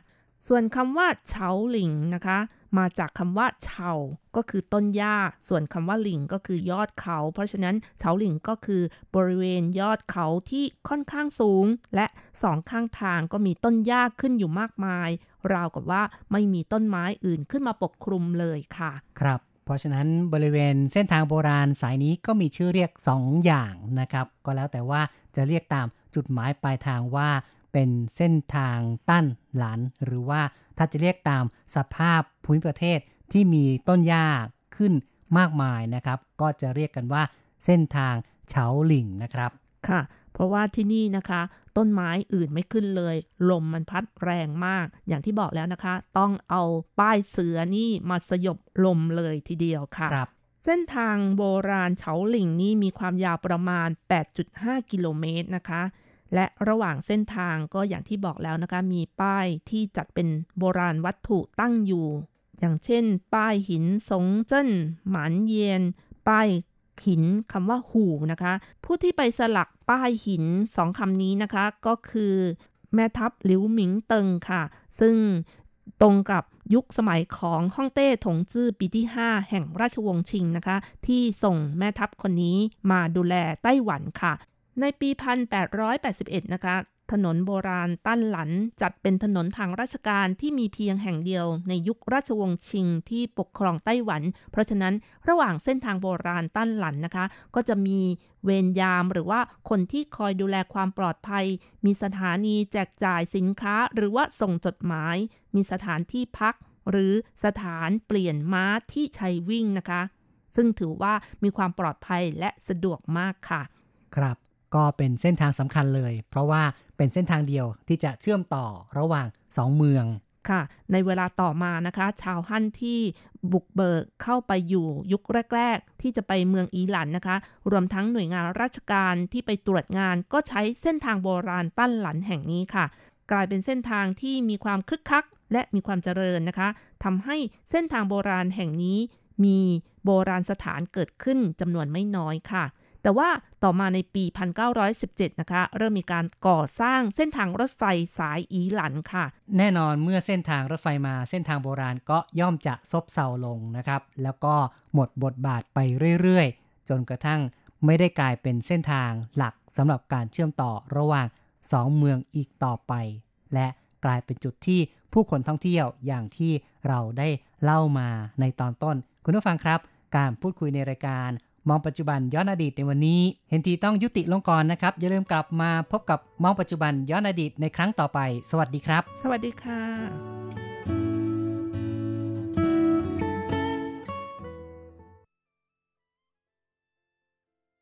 [SPEAKER 6] ส่วนคำว่าเฉาหลิงนะคะ มาจากคำว่าเฉาก็คือต้นหญ้า ส่วนคำว่าหลิงก็คือยอดเขา เพราะฉะนั้นเฉาหลิงก็คือบริเวณยอดเขาที่ค่อนข้างสูง และสองข้างทางก็มีต้นหญ้าขึ้นอยู่มากมาย ราวกับว่าไม่มีต้นไม้อื่นขึ้นมาปกคลุมเลยค่ะ
[SPEAKER 2] ครับ เพราะฉะนั้นบริเวณเส้นทางโบราณสายนี้ก็มีชื่อเรียก 2 อย่างนะครับ ก็แล้วแต่ว่าจะเรียกตามจุดหมายปลายทางว่าเป็นเส้นทางตั้นหลาน หรือว่าถ้าจะเรียกตามสภาพภูมิประเทศที่มีต้นหญ้าขึ้นมากมายนะครับ ก็จะเรียกกันว่าเส้นทางเฉาหลิงนะครับ
[SPEAKER 6] ค่ะ เพราะว่าที่นี่นะคะ ต้นไม้อื่นไม่ขึ้นเลย ลมมันพัดแรงมาก อย่างที่บอกแล้วนะคะ ต้องเอาป้ายเสือนี่มาสยบลมเลยทีเดียวค่ะ
[SPEAKER 2] ครับ
[SPEAKER 6] เส้นทางโบราณเฉาหลิงนี่มีความยาวประมาณ 8.5 กิโลเมตรนะคะ และระหว่างเส้นทางก็อย่างที่บอกแล้วนะคะ มีป้ายที่จัดเป็นโบราณวัตถุตั้งอยู่ อย่างเช่น ป้ายหินสงเจิ้น หมานเยียน ป้าย หินคำว่าหูนะคะ ผู้ที่ไปสลักป้ายหินสองคำนี้นะคะ ก็คือแม่ทัพหลิวหมิงเติงค่ะ ซึ่งตรงกับยุคสมัยของฮ่องเต้ถงจื้อปีที่ 5 แห่งราชวงศ์ชิงนะคะ ที่ส่งแม่ทัพคนนี้มาดูแลไต้หวันค่ะ ในปี 1881 นะคะ ถนนโบราณตั้นหลัน จัดเป็นถนนทางราชการที่มีเพียงแห่งเดียวในยุคราชวงศ์ชิงที่ปกครองไต้หวัน เพราะฉะนั้นระหว่างเส้นทางโบราณตั้นหลันนะคะ ก็จะมีเวรยามหรือว่าคนที่คอยดูแลความปลอดภัย มีสถานีแจกจ่ายสินค้า หรือว่าส่งจดหมาย มีสถานที่พัก หรือสถานเปลี่ยนม้าที่ใช้วิ่งนะคะ ซึ่งถือว่ามีความปลอดภัยและสะดวกมากค่ะ
[SPEAKER 2] ครับ ก็เป็นเส้นทางสำคัญเลย เพราะว่า เป็นเส้นทางเดียวที่จะเชื่อมต่อระหว่างสองเมือง
[SPEAKER 6] ค่ะ ในเวลาต่อมานะคะ ชาวฮั่นที่บุกเบิกเข้าไปอยู่ยุคแรก ๆ ที่จะไปเมืองอีหลันนะคะ รวมทั้งหน่วยงานราชการที่ไปตรวจงานก็ใช้เส้นทางโบราณตั้นหลันแห่งนี้ค่ะ กลายเป็นเส้นทางที่มีความคึกคัก และมีความเจริญนะคะทำให้เส้นทางโบราณแห่งนี้ มีโบราณสถานเกิดขึ้นจำนวนไม่น้อยค่ะ แต่ว่าต่อมาในปี 1917 นะคะ เริ่มมีการก่อสร้างเส้นทางรถไฟสายอีหลันค่ะ
[SPEAKER 2] แน่นอนเมื่อเส้นทางรถไฟมาเส้นทางโบราณก็ย่อมจะซบเซาลงนะครับ แล้วก็หมดบทบาทไปเรื่อยๆ จนกระทั่งไม่ได้กลายเป็นเส้นทางหลักสำหรับการเชื่อมต่อระหว่างสองเมืองอีกต่อไป และกลายเป็นจุดที่ผู้คนท่องเที่ยวอย่างที่เราได้เล่ามาในตอนต้น คุณผู้ฟังครับ การพูดคุยในรายการ มองปัจจุบันย้อนอดีตในวันนี้ เห็นทีต้องยุติลงก่อนนะครับ อย่าลืมกลับมาพบกับมองปัจจุบันย้อนอดีตในครั้งต่อไป สวัสดีครับ
[SPEAKER 6] สวัสดีค่ะ